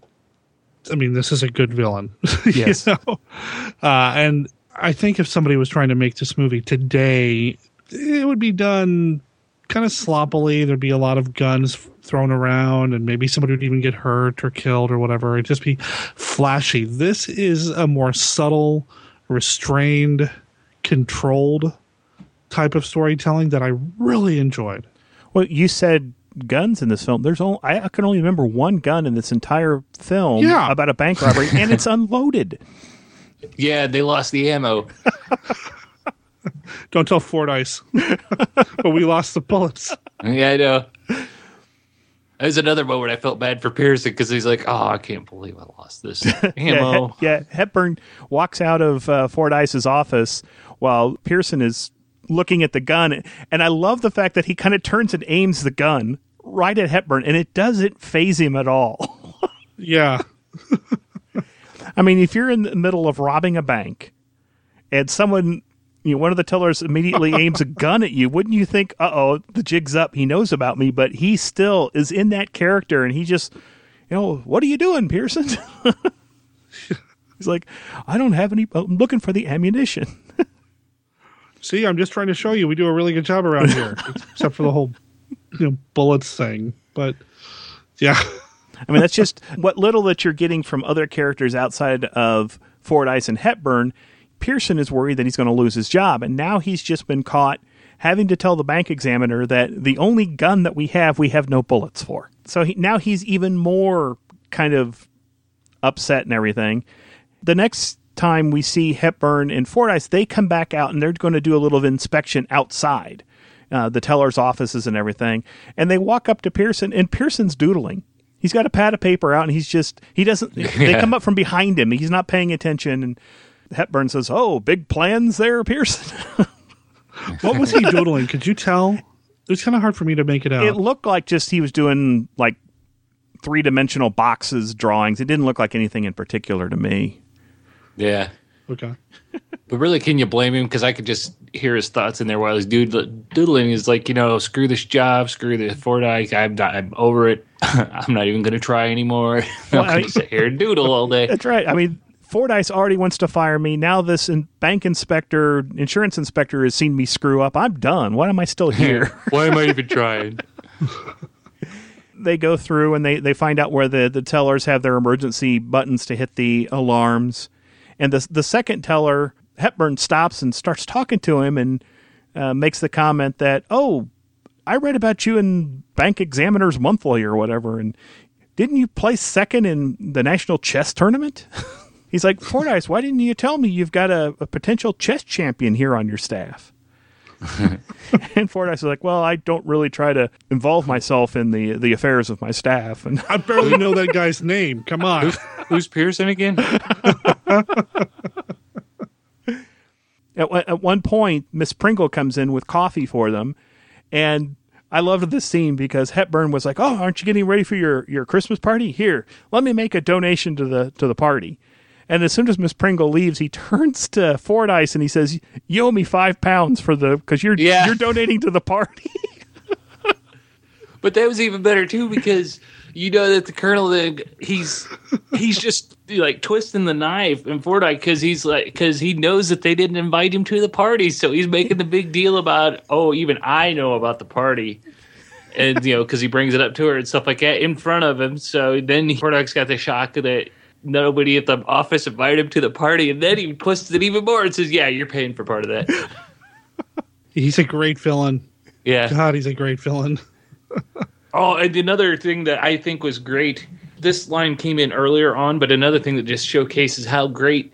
I mean, this is a good villain. [LAUGHS] you Yes. know? uh, and I think if somebody was trying to make this movie today, it would be done kind of sloppily. There'd be a lot of guns thrown around, and maybe somebody would even get hurt or killed or whatever. It'd just be flashy. This is a more subtle, restrained, controlled type of storytelling that I really enjoyed. Well, you said guns in this film. There's only I, can only remember one gun in this entire film Yeah. about a bank robbery, and it's [LAUGHS] unloaded. Yeah, they lost the ammo. [LAUGHS] Don't tell Fordyce. [LAUGHS] but we lost the bullets. Yeah, I know. There's another moment I felt bad for Pearson because he's like, "Oh, I can't believe I lost this [LAUGHS] yeah, ammo." He- yeah, Hepburn walks out of uh, Fordyce's office while Pearson is looking at the gun, and I love the fact that he kind of turns and aims the gun right at Hepburn, and it doesn't phase him at all. Yeah. I mean, if you're in the middle of robbing a bank, and someone, you know, one of the tellers immediately [LAUGHS] aims a gun at you, wouldn't you think, "Uh oh, the jig's up. He knows about me," but he still is in that character, and he just, you know, what are you doing, Pearson? [LAUGHS] He's like, I don't have any. I'm looking for the ammunition. [LAUGHS] See, I'm just trying to show you we do a really good job around here, except for the whole you know, bullets thing. But yeah. I mean, that's just [LAUGHS] what little that you're getting from other characters outside of Fordyce and Hepburn. Pearson is worried that he's going to lose his job, and now he's just been caught having to tell the bank examiner that the only gun that we have, we have no bullets for. So he, now he's even more kind of upset and everything. The next time we see Hepburn and Fordyce, they come back out and they're going to do a little inspection outside uh, the teller's offices and everything. And they walk up to Pearson, and Pearson's doodling. He's got a pad of paper out, and he's just he doesn't. [LAUGHS] They come up from behind him. He's not paying attention, and Hepburn says, "Oh, big plans there, Pearson." [LAUGHS] What was he [LAUGHS] doodling? Could you tell? It was kind of hard for me to make it out. it looked like just he was doing like three dimensional boxes drawings. It didn't look like anything in particular to me. Yeah. Okay. But really, can you blame him? Because I could just hear his thoughts in there while he's doodle- doodling. He's like, you know, screw this job, screw the Fordyce. I'm not, I'm over it. [LAUGHS] I'm not even going to try anymore. [LAUGHS] Well, I'm I- going to sit here and doodle all day. That's right. I mean, Fordyce already wants to fire me. Now this in- bank inspector, insurance inspector has seen me screw up. I'm done. Why am I still [LAUGHS] here? Why am I even trying? they go through and they, they find out where the, the tellers have their emergency buttons to hit the alarms. And the, the second teller, Hepburn, stops and starts talking to him and uh, makes the comment that, oh, I read about you in Bank Examiner's Monthly or whatever. And didn't you place second in the national chess tournament? [LAUGHS] He's like, Fordyce, why didn't you tell me you've got a, a potential chess champion here on your staff? [LAUGHS] and Fordyce is like, well, I don't really try to involve myself in the the affairs of my staff. [LAUGHS] And I barely know that guy's name. Come on. Who's Pearson again? At, one- at one point, Miss Pringle comes in with coffee for them, and I loved this scene because Hepburn was like, "Oh, aren't you getting ready for your, your Christmas party? Here, let me make a donation to the to the party." And as soon as Miss Pringle leaves, he [LAUGHS] turns to Fordyce and he says, "You owe me five pounds for the because you're Yeah. you're donating to the party." [LAUGHS] But that was even better too because you know that the colonel the, he's he's just like twisting the knife in Fordyce because he's like because he knows that they didn't invite him to the party, so he's making the big deal about oh even I know about the party. And you know, because he brings it up to her and stuff like that in front of him. So then Fordyce got the shock that nobody at the office invited him to the party, and then he twists it even more and says, "Yeah, you're paying for part of that." [LAUGHS] He's a great villain. Yeah. God, he's a great villain. [LAUGHS] Oh, and another thing that I think was great. This line came in earlier on, but another thing that just showcases how great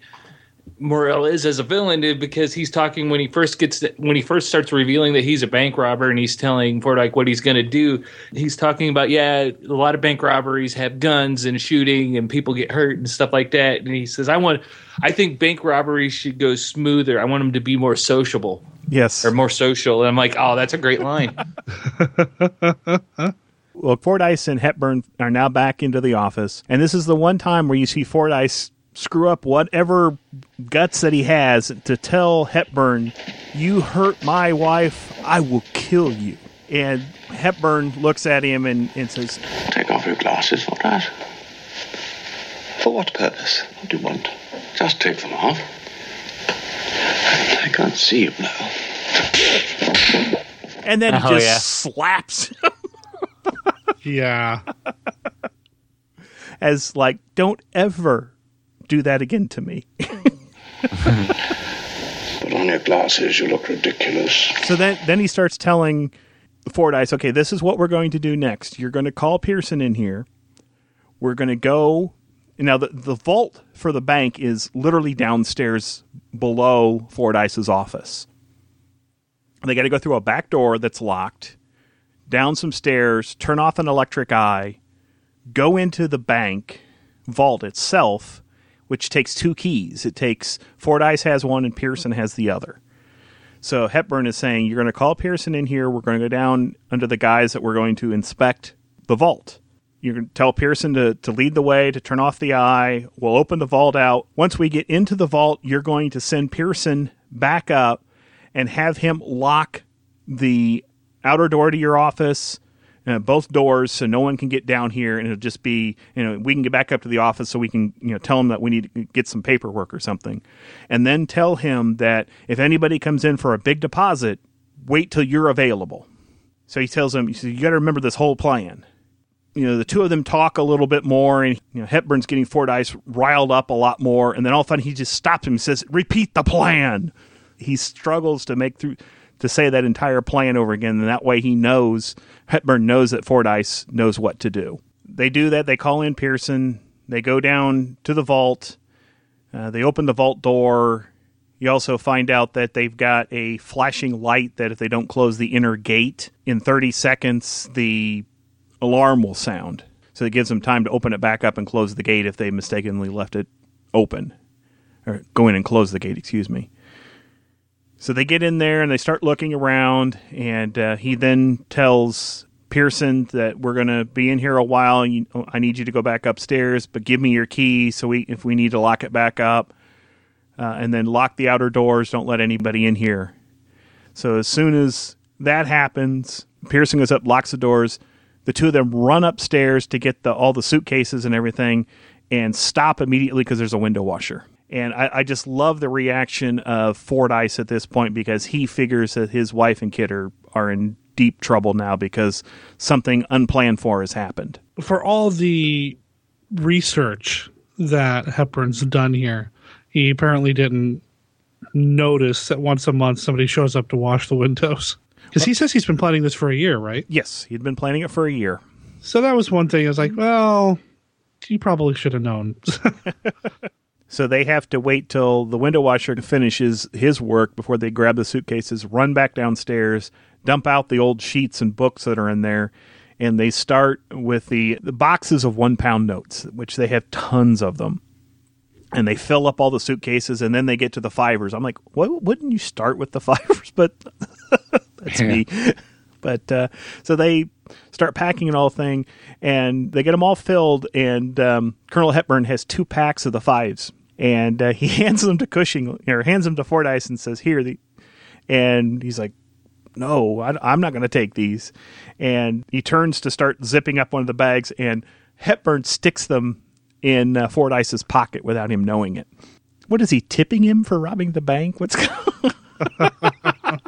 Morell is as a villain is because he's talking when he first gets when he first starts revealing that he's a bank robber and he's telling Fordyce what he's going to do. He's talking about yeah, a lot of bank robberies have guns and shooting and people get hurt and stuff like that. And he says, I want, I think bank robberies should go smoother. I want them to be more sociable yes, or more social. And I'm like, oh, that's a great line. [LAUGHS] Well, Fordyce and Hepburn are now back into the office, and this is the one time where you see Fordyce screw up whatever guts that he has to tell Hepburn, "You hurt my wife, I will kill you." And Hepburn looks at him and, and says, Take off your glasses, Fordyce. For what purpose? What do you want? Just take them off. I can't see you now. and then he Oh, just yeah. slaps him Yeah. [LAUGHS] as like, "Don't ever do that again to me." Put on your glasses, you look ridiculous. So then, then he starts telling Fordyce, okay, this is what we're going to do next. You're going to call Pearson in here. We're going to go Now, the, the vault for the bank is literally downstairs below Fordyce's office. They got to go through a back door that's locked, down some stairs, turn off an electric eye, go into the bank vault itself, which takes two keys. It takes Fordyce has one and Pearson has the other. So Hepburn is saying, You're going to call Pearson in here. We're going to go down under the guise that we're going to inspect the vault. You're going to tell Pearson to, to lead the way, to turn off the eye. We'll open the vault out. Once we get into the vault, you're going to send Pearson back up and have him lock the outer door to your office, both doors, so no one can get down here, and it'll just be you know we can get back up to the office so we can you know tell him that we need to get some paperwork or something, and then tell him that if anybody comes in for a big deposit, wait till you're available. So he tells him, he says, you got to remember this whole plan. You know, the two of them talk a little bit more, and you know Hepburn's getting Fordyce riled up a lot more, and then all of a sudden he just stops him and says, "Repeat the plan." He struggles to make through to say that entire plan over again, and that way he knows Hepburn knows that Fordyce knows what to do. They do that. They call in Pearson. They go down to the vault. Uh, they open the vault door. You also find out that they've got a flashing light that if they don't close the inner gate in 30 seconds, the alarm will sound. So it gives them time to open it back up and close the gate if they mistakenly left it open. Or go in and close the gate, excuse me. So they get in there and they start looking around, and uh, he then tells Pearson that we're going to be in here a while. You, I need you to go back upstairs, but give me your key so we if we need to lock it back up, uh, and then lock the outer doors. Don't let anybody in here. So as soon as that happens, Pearson goes up, locks the doors. The two of them run upstairs to get the all the suitcases and everything, and stop immediately because there's a window washer. And I, I, just love the reaction of Fordyce at this point because he figures that his wife and kid are, are in deep trouble now because something unplanned for has happened. For all the research that Hepburn's done here, he apparently didn't notice that once a month somebody shows up to wash the windows. Because he says he's been planning this for a year, right? Yes, he'd been planning it for a year. So that was one thing. I was like, well, you probably should have known. [LAUGHS] So they have to wait till the window washer finishes his work before they grab the suitcases, run back downstairs, dump out the old sheets and books that are in there, and they start with the, the boxes of one pound notes, which they have tons of them. And they fill up all the suitcases, and then they get to the fivers. I'm like, what? Wouldn't you start with the [LAUGHS] fivers? But [LAUGHS] that's yeah. me. But uh, so they start packing and all thing, and they get them all filled. And um, Colonel Hepburn has two packs of the fives, and uh, [LAUGHS] he hands them to Cushing or hands them to Fordyce and says, "Here." The, and he's like, "No, I, am not going to take these." And he turns to start zipping up one of the bags, and Hepburn sticks them in uh, Fordyce's pocket without him knowing it. What is he tipping him for robbing the bank? What's [LAUGHS] going? [LAUGHS]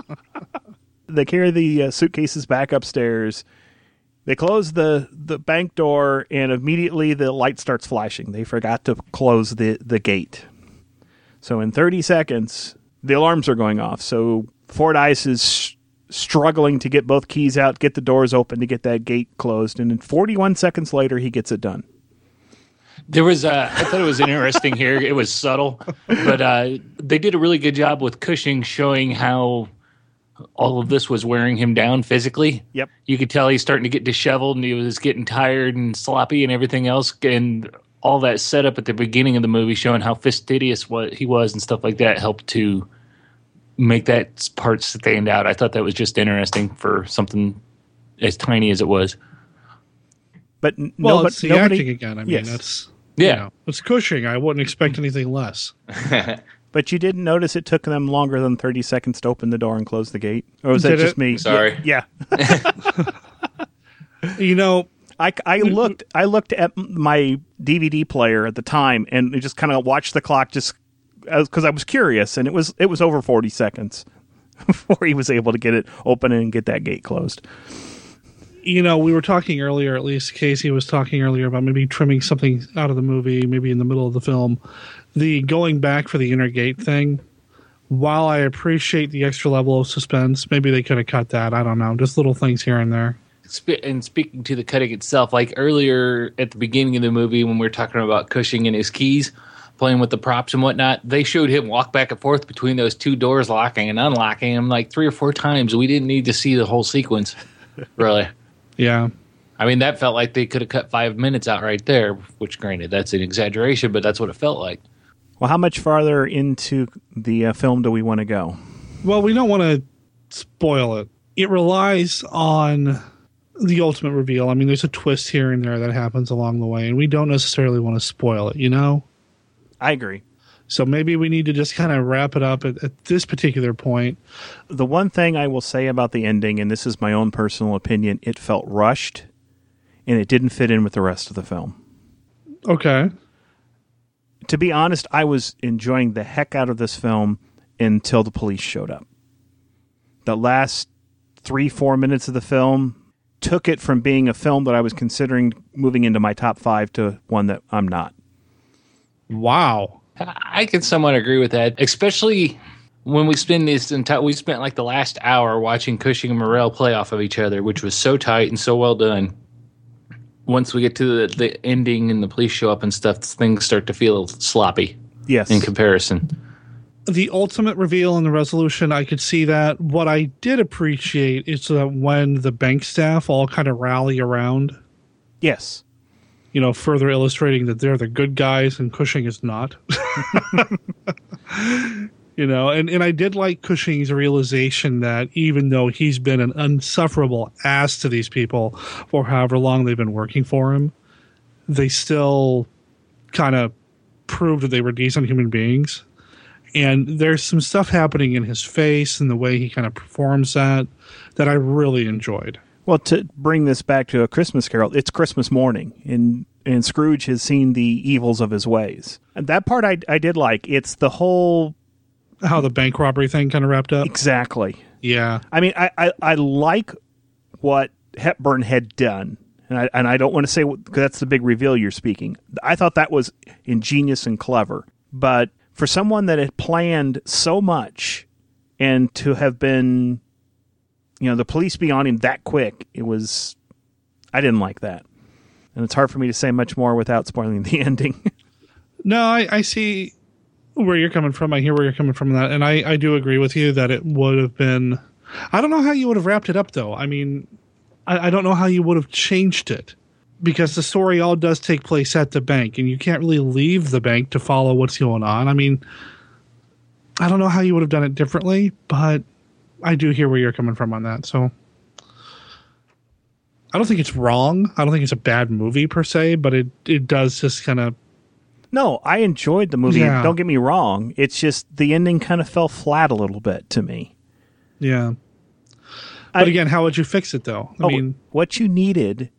they carry the uh, suitcases back upstairs. They close the, the bank door, and immediately the light starts flashing. They forgot to close the, the gate. So in 30 seconds, the alarms are going off. So Fordyce is struggling to get both keys out, get the doors open to get that gate closed, and in 41 seconds later, he gets it done. There was, uh, I thought it was interesting here. It was subtle, but uh, they did a really good job with Cushing showing how all of this was wearing him down physically. Yep. You could tell he's starting to get disheveled and he was getting tired and sloppy and everything else. And all that setup at the beginning of the movie showing how fastidious what he was and stuff like that helped to make that part stand out. I thought that was just interesting for something as tiny as it was. But well, no, it's the nobody, acting again. I mean, yes. that's yeah, you know, it's Cushing. I wouldn't expect anything less. [LAUGHS] But you didn't notice it took them longer than 30 seconds to open the door and close the gate? Or was Did that just it? me? Sorry. Yeah. [LAUGHS] you know, I, I looked I looked at my DVD player at the time and just kind of watched the clock just uh, because I was curious and it was it was over 40 seconds [LAUGHS] before he was able to get it open and get that gate closed. You know, we were talking earlier, at least Casey was talking earlier about maybe trimming something out of the movie, maybe in the middle of the film the going back for the inner gate thing, while I appreciate the extra level of suspense, maybe they could have cut that. I don't know. Just little things here and there. and speaking to the cutting itself, like earlier at the beginning of the movie when we were talking about Cushing and his keys, playing with the props and whatnot, they showed him walk back and forth between those two doors, locking and unlocking them like three or four times. We didn't need to see the whole sequence, [LAUGHS] really. Yeah. I mean, that felt like they could have cut five minutes out right there, which, granted, that's an exaggeration, but that's what it felt like. Well, how much farther into the uh, film do we want to go? Well, we don't want to spoil it. It relies on the ultimate reveal. I mean, there's a twist here and there that happens along the way, and we don't necessarily want to spoil it, you know? I agree. So maybe we need to just kind of wrap it up at, at this particular point. The one thing I will say about the ending, and this is my own personal opinion, it felt rushed and it didn't fit in with the rest of the film. Okay. To be honest, I was enjoying the heck out of this film until the police showed up. The last three, four minutes of the film took it from being a film that I was considering moving into my top five to one that I'm not. Wow. I can somewhat agree with that, especially when we spend this entire. We spent like the last hour watching Cushing and Morell play off of each other, which was so tight and so well done. Once we get to the, the ending and the police show up and stuff, things start to feel sloppy. Yes. In comparison. The ultimate reveal and the resolution, I could see that. What I did appreciate is that when the bank staff all kind of rally around. Yes. You know, further illustrating that they're the good guys and Cushing is not. [LAUGHS] you know, and, and I did like Cushing's realization that even though he's been an unsufferable ass to these people for however long they've been working for him, they still kind of proved that they were decent human beings. And there's some stuff happening in his face and the way he kind of performs that that I really enjoyed. Well, to bring this back to a Christmas Carol, it's Christmas morning, and and Scrooge has seen the evils of his ways. And that part I I did like. It's the whole how the bank robbery thing kind of wrapped up. Exactly. Yeah. I mean, I I, I like what Hepburn had done. And I, and I don't want to say that's the big reveal you're speaking. I thought that was ingenious and clever. But for someone that had planned so much and to have been you know, the police be on him that quick, it was I didn't like that. And it's hard for me to say much more without spoiling the [LAUGHS] ending. no, I, I see where you're coming from. I hear where you're coming from that. And I, I do agree with you that it would have been I don't know how you would have wrapped it up though. I mean I, I don't know how you would have changed it. Because the story all does take place at the bank and you can't really leave the bank to follow what's going on. I mean I don't know how you would have done it differently, but I do hear where you're coming from on that. So I don't think it's wrong. I don't think it's a bad movie per se, but it it does just kind of. No, I enjoyed the movie. Yeah. Don't get me wrong. It's just the ending kind of fell flat a little bit to me. Yeah. But again, how would you fix it though? I oh, mean, what you needed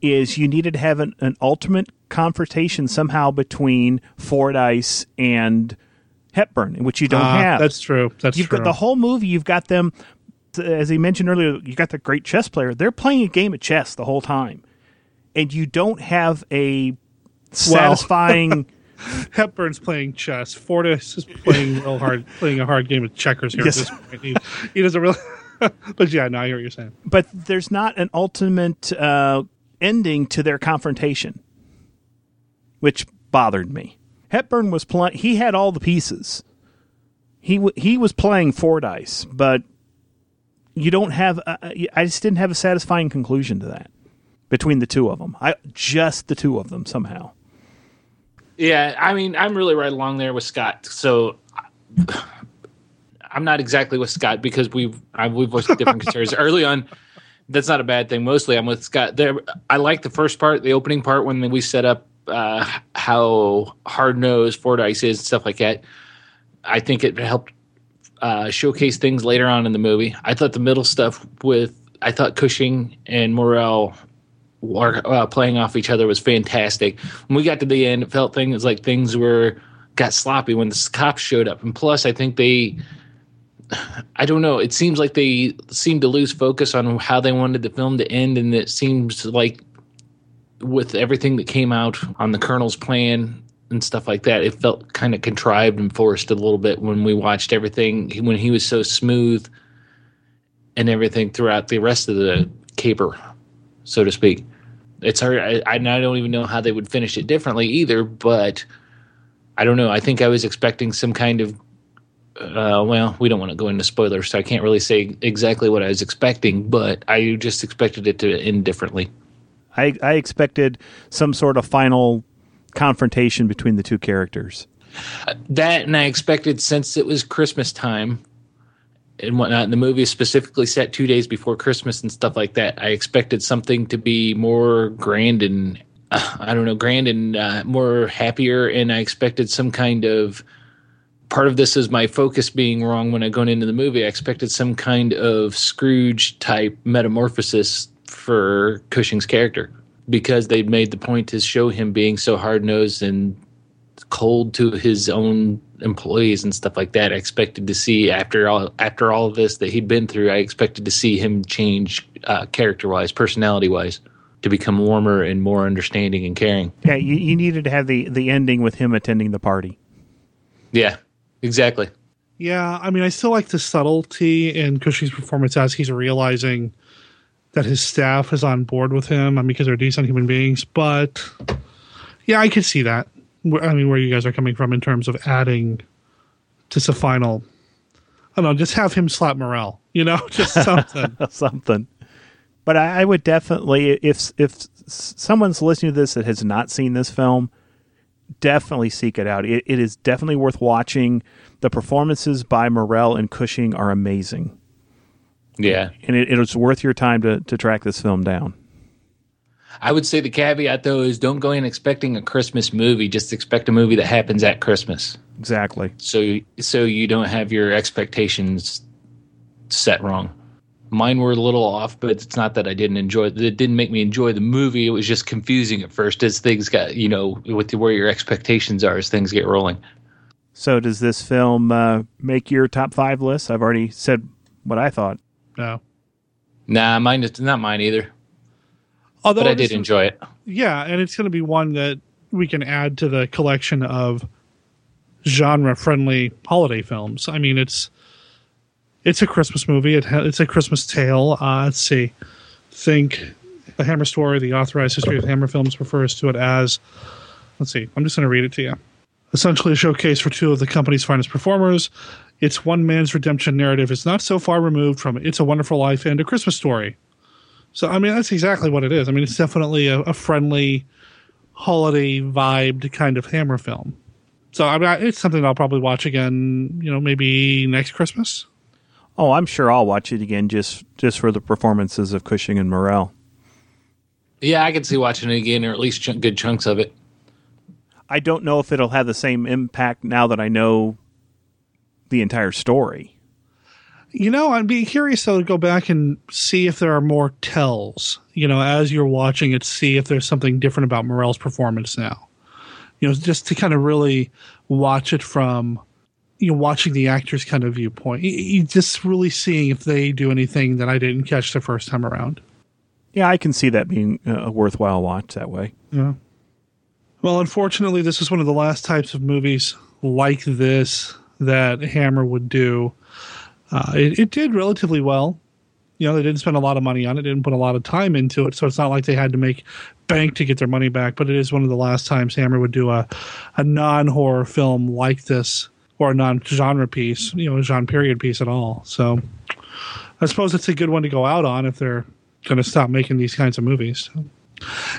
is you needed to have an, an ultimate confrontation somehow between Fordyce and Hepburn, which you don't Ah, have. that's true. That's you've true. got the whole movie. You've got them, as he mentioned earlier. You got the great chess player. They're playing a game of chess the whole time, and you don't have a satisfying. [LAUGHS] Hepburn's playing chess. Fordyce is playing real hard, [LAUGHS] playing a hard game of checkers here Yes. at this point. He, he doesn't really. [LAUGHS] but yeah, no, I hear what you're saying. but there's not an ultimate uh, ending to their confrontation, which bothered me. Hepburn was playing; he had all the pieces. He w- he was playing Fordyce, but you don't have. Uh, I just didn't have a satisfying conclusion to that between the two of them. I just the two of them somehow. Yeah, I mean, I'm really right along there with Scott. So I'm not exactly with Scott because we've I, we've voiced different concerns [LAUGHS] early on. That's not a bad thing. Mostly, I'm with Scott. There, I like the first part, the opening part, when we set up uh, how hard nosed Fordyce is and stuff like that. I think it helped uh, showcase things later on in the movie. I thought the middle stuff with I thought Cushing and Morell were uh, playing off each other was fantastic. When we got to the end, it felt things like things were got sloppy when the cops showed up, and plus, I think they. I don't know. It seems like they seemed to lose focus on how they wanted the film to end, and it seems like with everything that came out on the Colonel's plan and stuff like that, it felt kind of contrived and forced a little bit when we watched everything when he was so smooth and everything throughout the rest of the caper. So to speak. It's hard. I, I don't even know how they would finish it differently either, but I don't know. I think I was expecting some kind of. Uh, well, we don't want to go into spoilers, so I can't really say exactly what I was expecting, but I just expected it to end differently. I, I expected some sort of final confrontation between the two characters. Uh, that, and I expected since it was Christmas time and whatnot, and the movie is specifically set two days before Christmas and stuff like that. I expected something to be more grand and uh, [SIGHS] I don't know, grand and uh, more happier, and I expected some kind of part of this is my focus being wrong when I going into the movie. I expected some kind of Scrooge type metamorphosis for Cushing's character because they made the point to show him being so hard nosed and cold to his own employees and stuff like that. I expected to see after all after all of this that he'd been through. I expected to see him change uh, character wise, personality wise, to become warmer and more understanding and caring. Yeah, you, you needed to have the the ending with him attending the party. Yeah, exactly. Yeah, I mean, I still like the subtlety in Cushing's performance as he's realizing that his staff is on board with him. I mean, because they're decent human beings. But yeah, I could see that. I mean, where you guys are coming from in terms of adding just a final. I don't know, just have him slap Morell. You know, [LAUGHS] just something, [LAUGHS] something. But I, I would definitely, if if someone's listening to this that has not seen this film, definitely seek it out. It, it is definitely worth watching. The performances by Morell and Cushing are amazing. Yeah, and it, it's worth your time to to track this film down. I would say the caveat though is don't go in expecting a Christmas movie. Just expect a movie that happens at Christmas. Exactly. So so you don't have your expectations set wrong. Mine were a little off, but it's not that I didn't enjoy it. It didn't make me enjoy the movie. It was just confusing at first as things got, you know, with where your expectations are as things get rolling. So does this film uh, make your top five list? I've already said what I thought. No. Nah, mine is not mine either. Although but I did enjoy it. Yeah, and it's going to be one that we can add to the collection of genre-friendly holiday films. I mean, it's it's a Christmas movie. It ha- it's a Christmas tale. Uh, let's see. Think the Hammer story. The authorized history of Hammer films refers to it as. Let's see. I'm just going to read it to you. Essentially, a showcase for two of the company's finest performers. It's one man's redemption narrative. It's not so far removed from It's a Wonderful Life and A Christmas Story. So, I mean, that's exactly what it is. I mean, it's definitely a, a friendly, holiday vibed kind of Hammer film. So, I mean, it's something I'll probably watch again. You know, maybe next Christmas. Oh, I'm sure I'll watch it again just just for the performances of Cushing and Morell. Yeah, I can see watching it again, or at least ch- good chunks of it. I don't know if it'll have the same impact now that I know the entire story. You know, I'd be curious though to go back and see if there are more tells. You know, as you're watching it, see if there's something different about Morell's performance now. You know, just to kind of really watch it from, you know, watching the actor's kind of viewpoint. You just really seeing if they do anything that I didn't catch the first time around. Yeah, I can see that being a worthwhile watch that way. Yeah. Well, unfortunately, this is one of the last types of movies like this that Hammer would do. Uh, it, it, did relatively well. You know, they didn't spend a lot of money on it, didn't put a lot of time into it, so it's not like they had to make bank to get their money back. But it is one of the last times Hammer would do a, a non horror film like this or a non genre piece, you know, a genre period piece at all. So I suppose it's a good one to go out on if they're going to stop making these kinds of movies.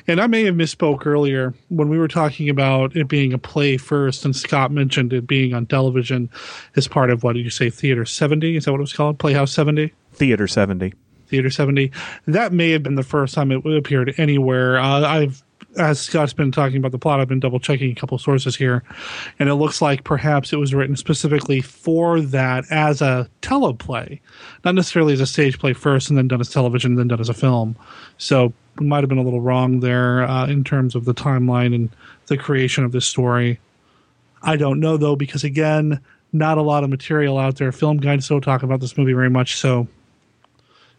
And I may have misspoke earlier when we were talking about it being a play first, and Scott mentioned it being on television as part of what did you say, Theater 70? Is that what it was called? Playhouse 70? Theater 70. Theater 70. That may have been the first time it appeared anywhere. Uh, I've as Scott's been talking about the plot, I've been double checking a couple sources here, and it looks like perhaps it was written specifically for that as a teleplay, not necessarily as a stage play first and then done as television and then done as a film. So might have been a little wrong there uh, in terms of the timeline and the creation of this story. I don't know though, because again, not a lot of material out there. Film guides don't talk about this movie very much. So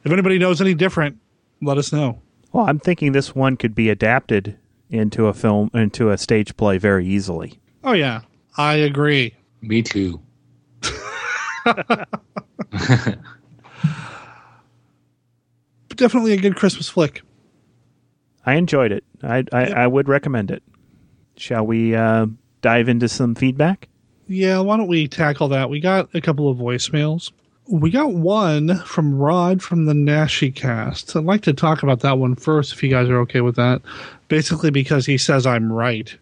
if anybody knows any different, let us know. Well, I'm thinking this one could be adapted into a film, into a stage play very easily. Oh, yeah. I agree. Me too. [LAUGHS] [LAUGHS] Definitely a good Christmas flick. I enjoyed it. I I, I would recommend it. Shall we uh, dive into some feedback? Yeah, why don't we tackle that? We got a couple of voicemails. We got one from Rod from the Nashi cast. I'd like to talk about that one first, if you guys are okay with that. Basically, because he says I'm right.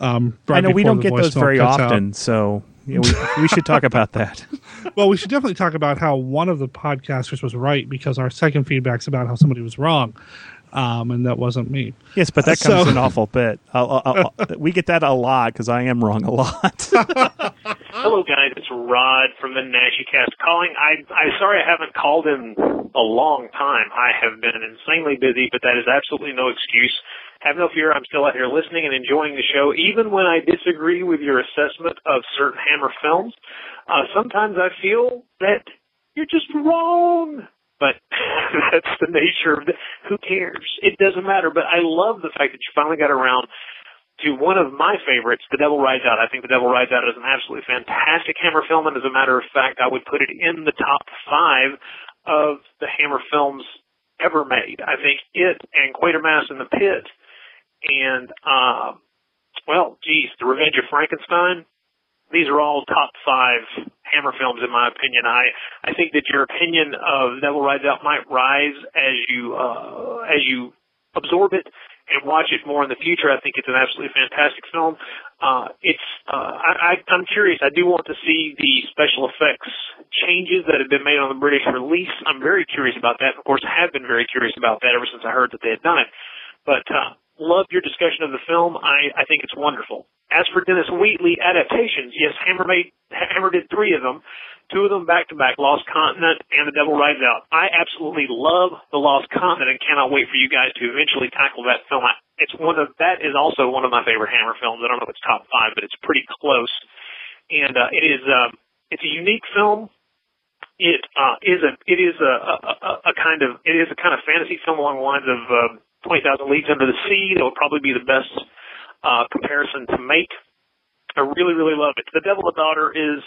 Um, right I know we don't get those very cuts out. often, so yeah, we, we should talk about that. [LAUGHS] [LAUGHS] well, we should definitely talk about how one of the podcasters was right because our second feedback's about how somebody was wrong, um, and that wasn't me. Yes, but that comes so- an [LAUGHS] awful bit. I'll, I'll, I'll- we get that a lot because I am wrong a lot. [LAUGHS] Hello, guys. It's Rod from the Naschy Cast calling. I, I'm sorry I haven't called in a long time. I have been insanely busy, but that is absolutely no excuse. Have no fear. I'm still out here listening and enjoying the show, even when I disagree with your assessment of certain Hammer films. Uh, sometimes I feel that you're just wrong. But [LAUGHS] that's the nature of the, who cares? It doesn't matter. But I love the fact that you finally got around to one of my favorites, The Devil Rides Out. I think The Devil Rides Out is an absolutely fantastic Hammer film, and as a matter of fact, I would put it in the top five of the Hammer films ever made. I think it and Quatermass in the Pit and, uh, well, geez, The Revenge of Frankenstein. These are all top five Hammer films in my opinion. I I think that your opinion of Devil Rides Out might rise as you uh, as you absorb it and watch it more in the future. I think it's an absolutely fantastic film. Uh, it's uh, I, I, I'm curious. I do want to see the special effects changes that have been made on the British release. I'm very curious about that. Of course, have been very curious about that ever since I heard that they had done it. But uh, love your discussion of the film. I, I think it's wonderful. As for Dennis Wheatley adaptations, yes, Hammer made Hammer did three of them, two of them back to back, Lost Continent and The Devil Rides Out. I absolutely love The Lost Continent and cannot wait for you guys to eventually tackle that film. It's one of that is also one of my favorite Hammer films. I don't know if it's top five, but it's pretty close. And uh, it is um, it's a unique film it uh, is a it is a, a, a kind of it is a kind of fantasy film along the lines of um, 20,000 Leagues Under the Sea. That would probably be the best uh, comparison to make. I really, really love it. The Devil and Daughter is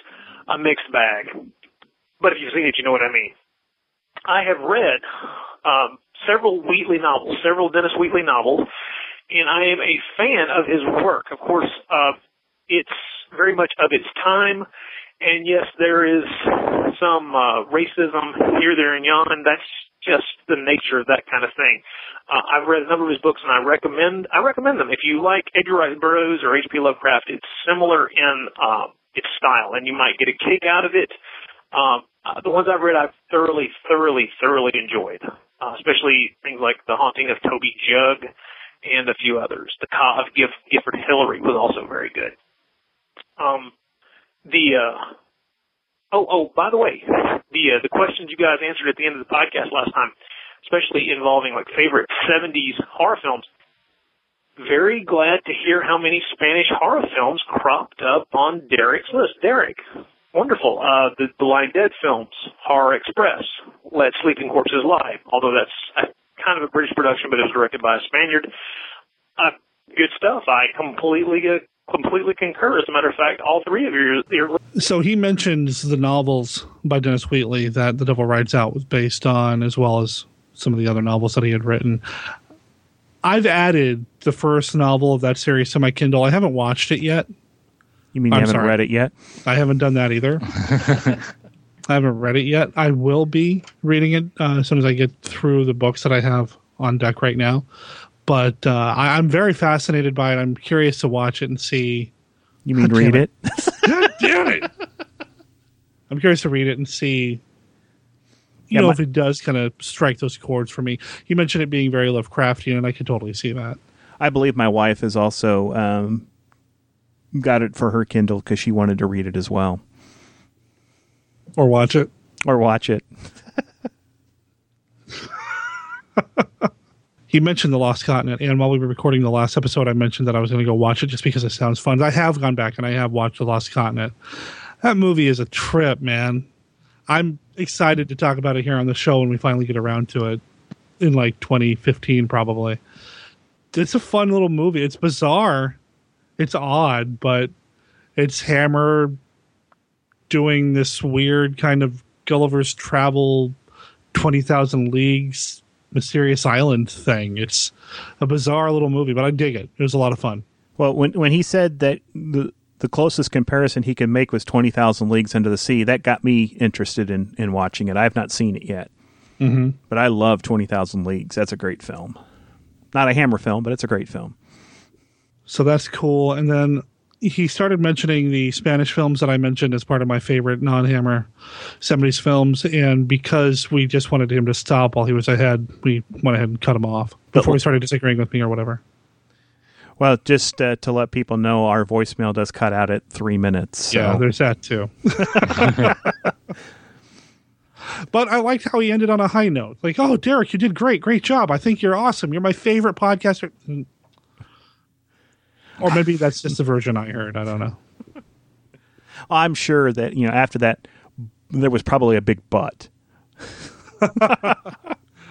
a mixed bag, but if you've seen it, you know what I mean. I have read um, several Wheatley novels, several Dennis Wheatley novels, and I am a fan of his work. Of course, uh, it's very much of its time, and yes, there is some uh, racism here, there, and yon. That's just the nature of that kind of thing. Uh, I've read a number of his books, and I recommend I recommend them. If you like Edgar Rice Burroughs or H.P. Lovecraft, it's similar in uh, its style, and you might get a kick out of it. Um, uh, the ones I've read, I've thoroughly, thoroughly, thoroughly enjoyed, uh, especially things like The Haunting of Toby Jugg and a few others. The Ka of Giff- Gifford Hillary was also very good. Um, the uh, oh oh by the way, the uh, the questions you guys answered at the end of the podcast last time, especially involving like favorite '70s horror films. Very glad to hear how many Spanish horror films cropped up on Derek's list. Derek, wonderful. Uh, the, Blind Dead films, Horror Express, Let Sleeping Corpses Lie. Although that's kind of a British production, but it was directed by a Spaniard. Uh, good stuff. I completely uh, completely concur. As a matter of fact, all three of your your So he mentions the novels by Dennis Wheatley that The Devil Rides Out was based on, as well as some of the other novels that he had written. I've added the first novel of that series to my Kindle. I haven't watched it yet. You mean you I'm haven't sorry. read it yet? I haven't done that either. [LAUGHS] I haven't read it yet. I will be reading it uh, as soon as I get through the books that I have on deck right now. But uh, I, I'm very fascinated by it. I'm curious to watch it and see. You mean read damn it? [LAUGHS] God damn it! I'm curious to read it and see. You Yeah, know my- if it does kind of strike those chords for me. You mentioned it being very Lovecraftian, and I can totally see that. I believe my wife has also um, got it for her Kindle because she wanted to read it as well. Or watch it. Or watch it. [LAUGHS] He mentioned the Lost Continent, and while we were recording the last episode, I mentioned that I was going to go watch it just because it sounds fun. I have gone back and I have watched the Lost Continent. That movie is a trip, man. I'm excited to talk about it here on the show when we finally get around to it in like 2015, probably. It's a fun little movie. It's bizarre, it's odd, but it's Hammer doing this weird kind of Gulliver's Travel 20,000 Leagues mysterious island thing. It's a bizarre little movie, but I dig it. It was a lot of fun. Well, when when he said that the the closest comparison he could make was twenty thousand leagues under the sea, that got me interested in in watching it. I have not seen it yet, mm-hmm. but I love twenty thousand leagues. That's a great film. Not a Hammer film, but it's a great film. So that's cool. And then he started mentioning the Spanish films that I mentioned as part of my favorite non-Hammer 70s films. And because we just wanted him to stop while he was ahead, we went ahead and cut him off before he started disagreeing with me or whatever. Well, just uh, to let people know, our voicemail does cut out at three minutes. So. Yeah, there's that too. [LAUGHS] but I liked how he ended on a high note. Like, oh, Derek, you did great. Great job. I think you're awesome. You're my favorite podcaster. Or maybe that's just the version I heard. I don't know. I'm sure that, you know, after that, there was probably a big butt. [LAUGHS]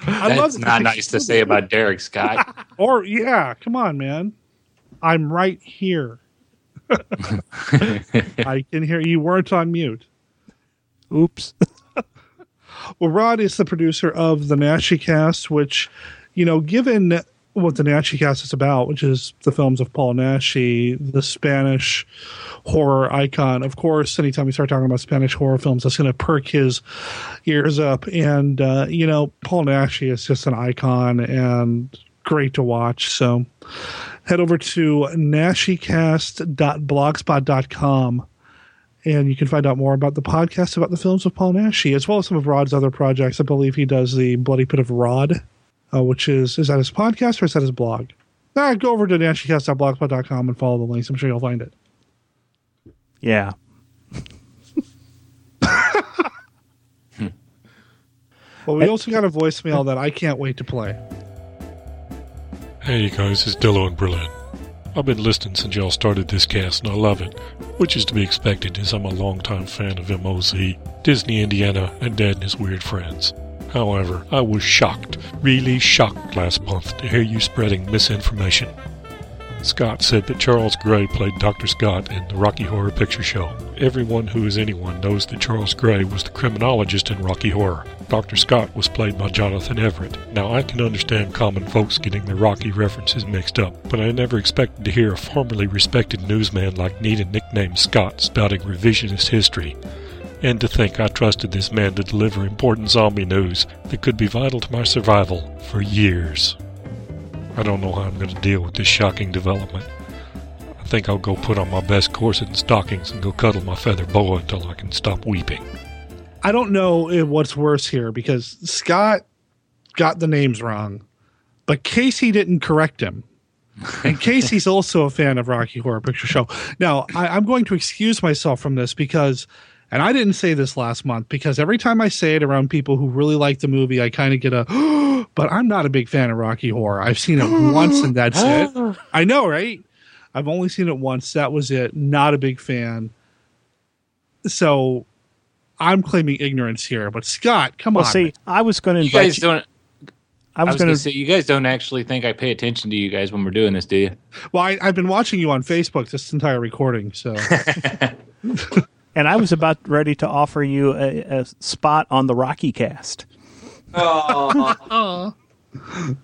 I That's not nice to say about Derek Scott. [LAUGHS] or, yeah, come on, man. I'm right here. [LAUGHS] I can hear you weren't on mute. Oops. well, Rod is the producer of the Naschy Cast, which, you know, given what the Naschy Cast is about, which is the films of Paul Naschy, the Spanish horror icon. Of course, anytime we start talking about Spanish horror films, that's going to perk his ears up. And, uh, you know, Paul Naschy is just an icon and great to watch. So head over to naschycast.blogspot.com and you can find out more about the podcast about the films of Paul Naschy, as well as some of Rod's other projects. I believe he does the Bloody Pit of Rod, uh, which is, is that his podcast or is that his blog? Ah, go over to naschycast.blogspot.com and follow the links. I'm sure you'll find it. Yeah. [LAUGHS] well, we also got a voicemail that I can't wait to play. Hey you guys, it's Dillo in Berlin. I've been listening since y'all started this cast and I love it, which is to be expected as I'm a longtime fan of MOZ, Disney Indiana, and Dad and his weird friends. However, I was shocked, really shocked last month to hear you spreading misinformation. Scott said that Charles Gray played Dr. Scott in the Rocky Horror Picture Show. Everyone who is anyone knows that Charles Gray was the criminologist in Rocky Horror. Dr. Scott was played by Jonathan Everett. Now, I can understand common folks getting the Rocky references mixed up, but I never expected to hear a formerly respected newsman like need a nickname Scott spouting revisionist history. And to think I trusted this man to deliver important zombie news that could be vital to my survival for years. I don't know how I'm going to deal with this shocking development. I think I'll go put on my best corset and stockings and go cuddle my feather boa until I can stop weeping. I don't know eh, what's worse here because Scott got the names wrong, but Casey didn't correct him. and Casey's also a fan of Rocky Horror Picture Show. Now, I, am going to excuse myself from this because, and I didn't say this last month because every time I say it around people who really like the movie, I kind of get a, [GASPS] but I'm not a big fan of Rocky Horror. I've seen it [GASPS] once and that's it. [GASPS] I know, right? I've only seen it once. That was it. Not a big fan. So I'm claiming ignorance here, but Scott, come well, on. See, I was going to invite you. Guys you. don't. I was, was going to say, you guys don't actually think I pay attention to you guys when we're doing this, do you? Well, I, have been watching you on Facebook this entire recording, so. [LAUGHS] [LAUGHS] and I was about ready to offer you a, a spot on the Rocky cast. Oh. [LAUGHS]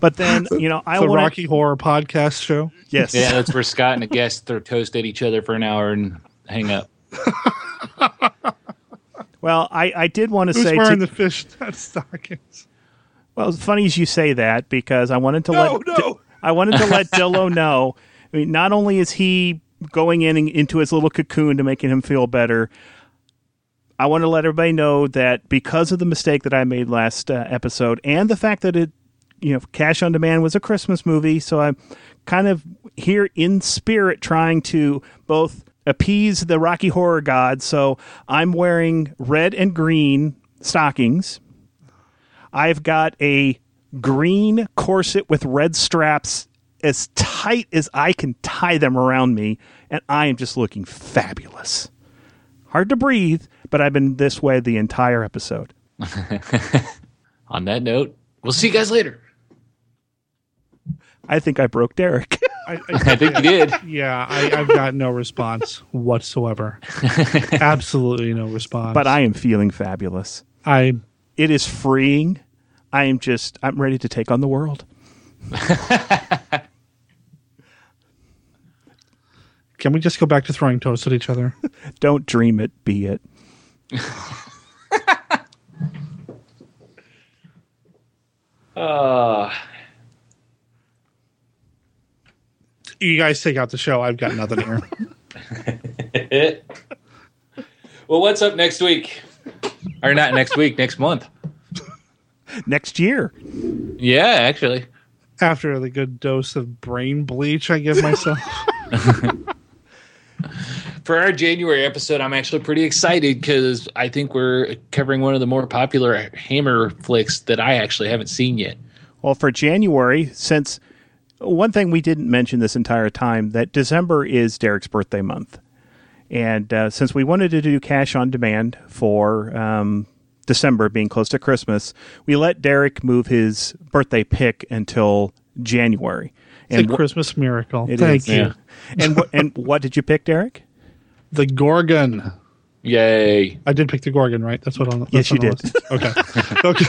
but then you know, I the wanna... Rocky Horror Podcast show. Yes, yeah, that's where Scott and a guest throw toast at each other for an hour and hang up. [LAUGHS] well, I, I did want to Who's say wearing to, the fish stockings. Well, it's funny as you say that because I wanted to no, let no. I wanted to let [LAUGHS] Dillo know. I mean, not only is he going in into his little cocoon to making him feel better, I want to let everybody know that because of the mistake that I made last uh, episode and the fact that it, you know, Cash on Demand was a Christmas movie, so I'm kind of here in spirit trying to both appease the Rocky Horror God. So I'm wearing red and green stockings. I've got a green corset with red straps as tight as I can tie them around me, and I am just looking fabulous. Hard to breathe, but I've been this way the entire episode. [LAUGHS] On that note, we'll see you guys later. I think I broke Derek. [LAUGHS] I, I, I think you did. Yeah, I, I've got no response whatsoever. [LAUGHS] Absolutely no response. But I am feeling fabulous. I. It is freeing. I am just I'm ready to take on the world. Can we just go back to throwing toast at each other? [LAUGHS] Don't dream it, be it. [LAUGHS] Uh, You guys take out the show. I've got nothing here. [LAUGHS] well, what's up next week? Or not next week, next month. Next year. Yeah, actually. After the good dose of brain bleach I give myself. For our January episode, I'm actually pretty excited because I think we're covering one of the more popular Hammer flicks that I actually haven't seen yet. Well, for January, since one thing we didn't mention this entire time that December is Derek's birthday month, and uh, since we wanted to do cash on demand for um, December being close to Christmas, we let Derek move his birthday pick until January. It's a wh- Christmas miracle. It Thank is. you. and wh- and what did you pick, Derek? The Gorgon. Yay. I did pick the Gorgon, right? That's what on that's Yes, you did. Okay. [LAUGHS] okay.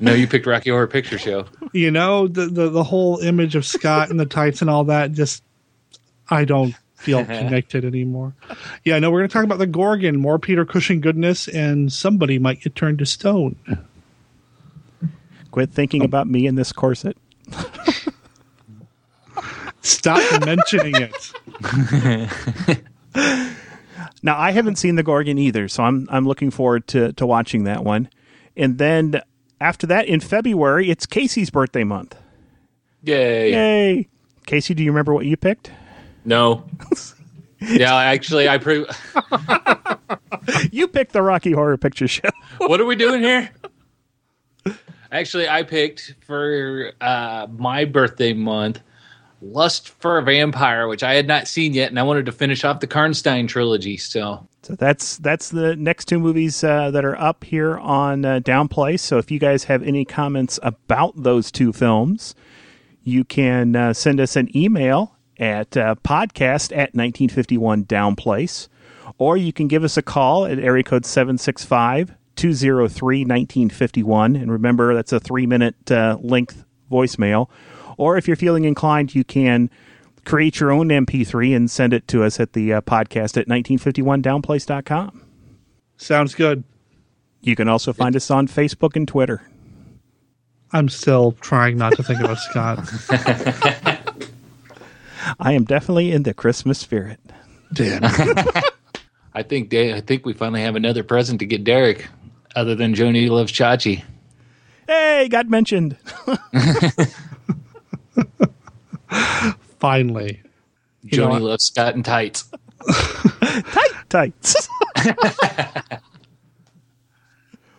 No, you picked Rocky Horror Picture Show. You know, the, the the whole image of Scott and the tights and all that just I don't feel [LAUGHS] connected anymore. Yeah, no, we're gonna talk about the Gorgon, more Peter Cushing goodness, and somebody might get turned to stone. Quit thinking um, about me in this corset. Stop mentioning it. [LAUGHS] Now I haven't seen the Gorgon either, so I'm I'm looking forward to to watching that one. And then after that, in February, it's Casey's birthday month. Yay. Yay! Casey, do you remember what you picked? No. [LAUGHS] yeah, actually, I pre- [LAUGHS] You picked the Rocky Horror Picture Show. what are we doing here? Actually, I picked for uh, my birthday month Lust for a Vampire, which I had not seen yet, and I wanted to finish off the Karnstein trilogy. So, So that's that's the next two movies uh, that are up here on uh, Downplace. So if you guys have any comments about those two films, you can uh, send us an email at uh, podcast at 1951 Downplace, or you can give us a call at area code 765 203 1951. And remember, that's a three minute uh, length voicemail. Or if you're feeling inclined, you can create your own MP3 and send it to us at the uh, podcast at 1951downplace.com. Sounds good. You can also find us on Facebook and Twitter. I'm still trying not to think about Scott. [LAUGHS] I am definitely in the Christmas spirit. Damn. [LAUGHS] I think Da- I think we finally have another present to get Derek, other than Joanie loves Chachi. Hey, got mentioned. [LAUGHS] [LAUGHS] Finally. You know Joanie loves Scott and tights. [LAUGHS] Tight tights. [LAUGHS]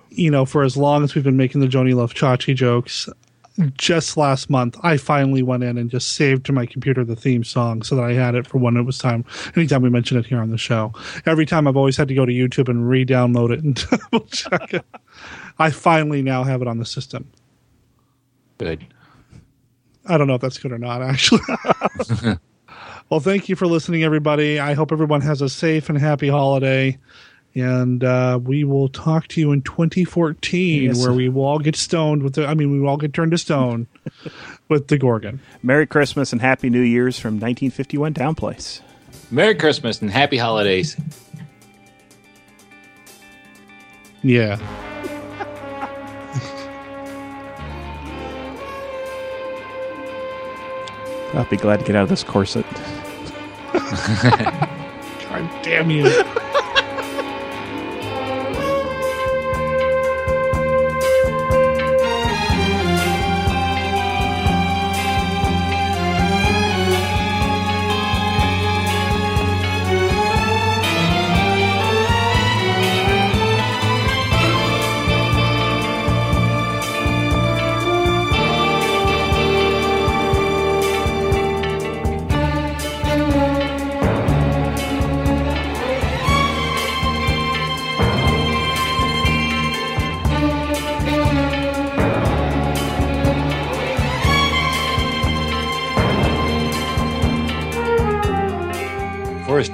you know, for as long as we've been making the Joanie Love Chachi jokes, just last month, I finally went in and just saved to my computer the theme song so that I had it for when it was time. Anytime we mention it here on the show, every time I've always had to go to YouTube and re-download it and double check it. I finally now have it on the system. Good. I don't know if that's good or not, actually. [LAUGHS] [LAUGHS] well, thank you for listening, everybody. I hope everyone has a safe and happy holiday. And uh, we will talk to you in 2014, Yes. where we will all get stoned with the. I mean, we will all get turned to stone [LAUGHS] with the Gorgon. Merry Christmas and Happy New Year's from 1951 Downplace. Merry Christmas and Happy Holidays. Yeah. I'll be glad to get out of this corset. [LAUGHS] God damn you.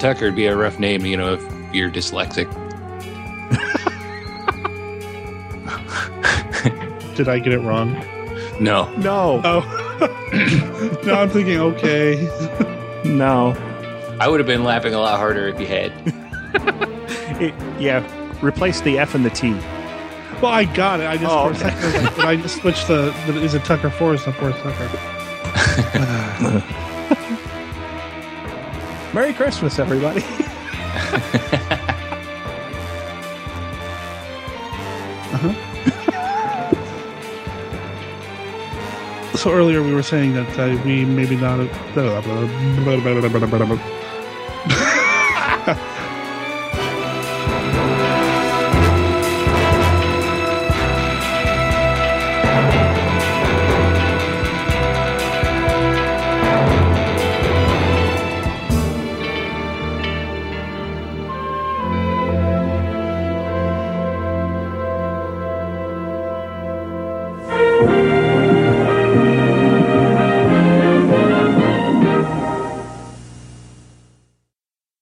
Tucker would be a rough name, you know, if you're dyslexic. [LAUGHS] did I get it wrong? No. No. Oh. now [LAUGHS] I'm thinking, okay. [LAUGHS] No. I would have been laughing a lot harder if you had. It- yeah. Replace the F and the T. Well, I got it. I just Oh, for a second I was like, did I just switch the, the is it Tucker Forrest or Forrest Tucker? Merry Christmas, everybody. So earlier we were saying that uh, we maybe not.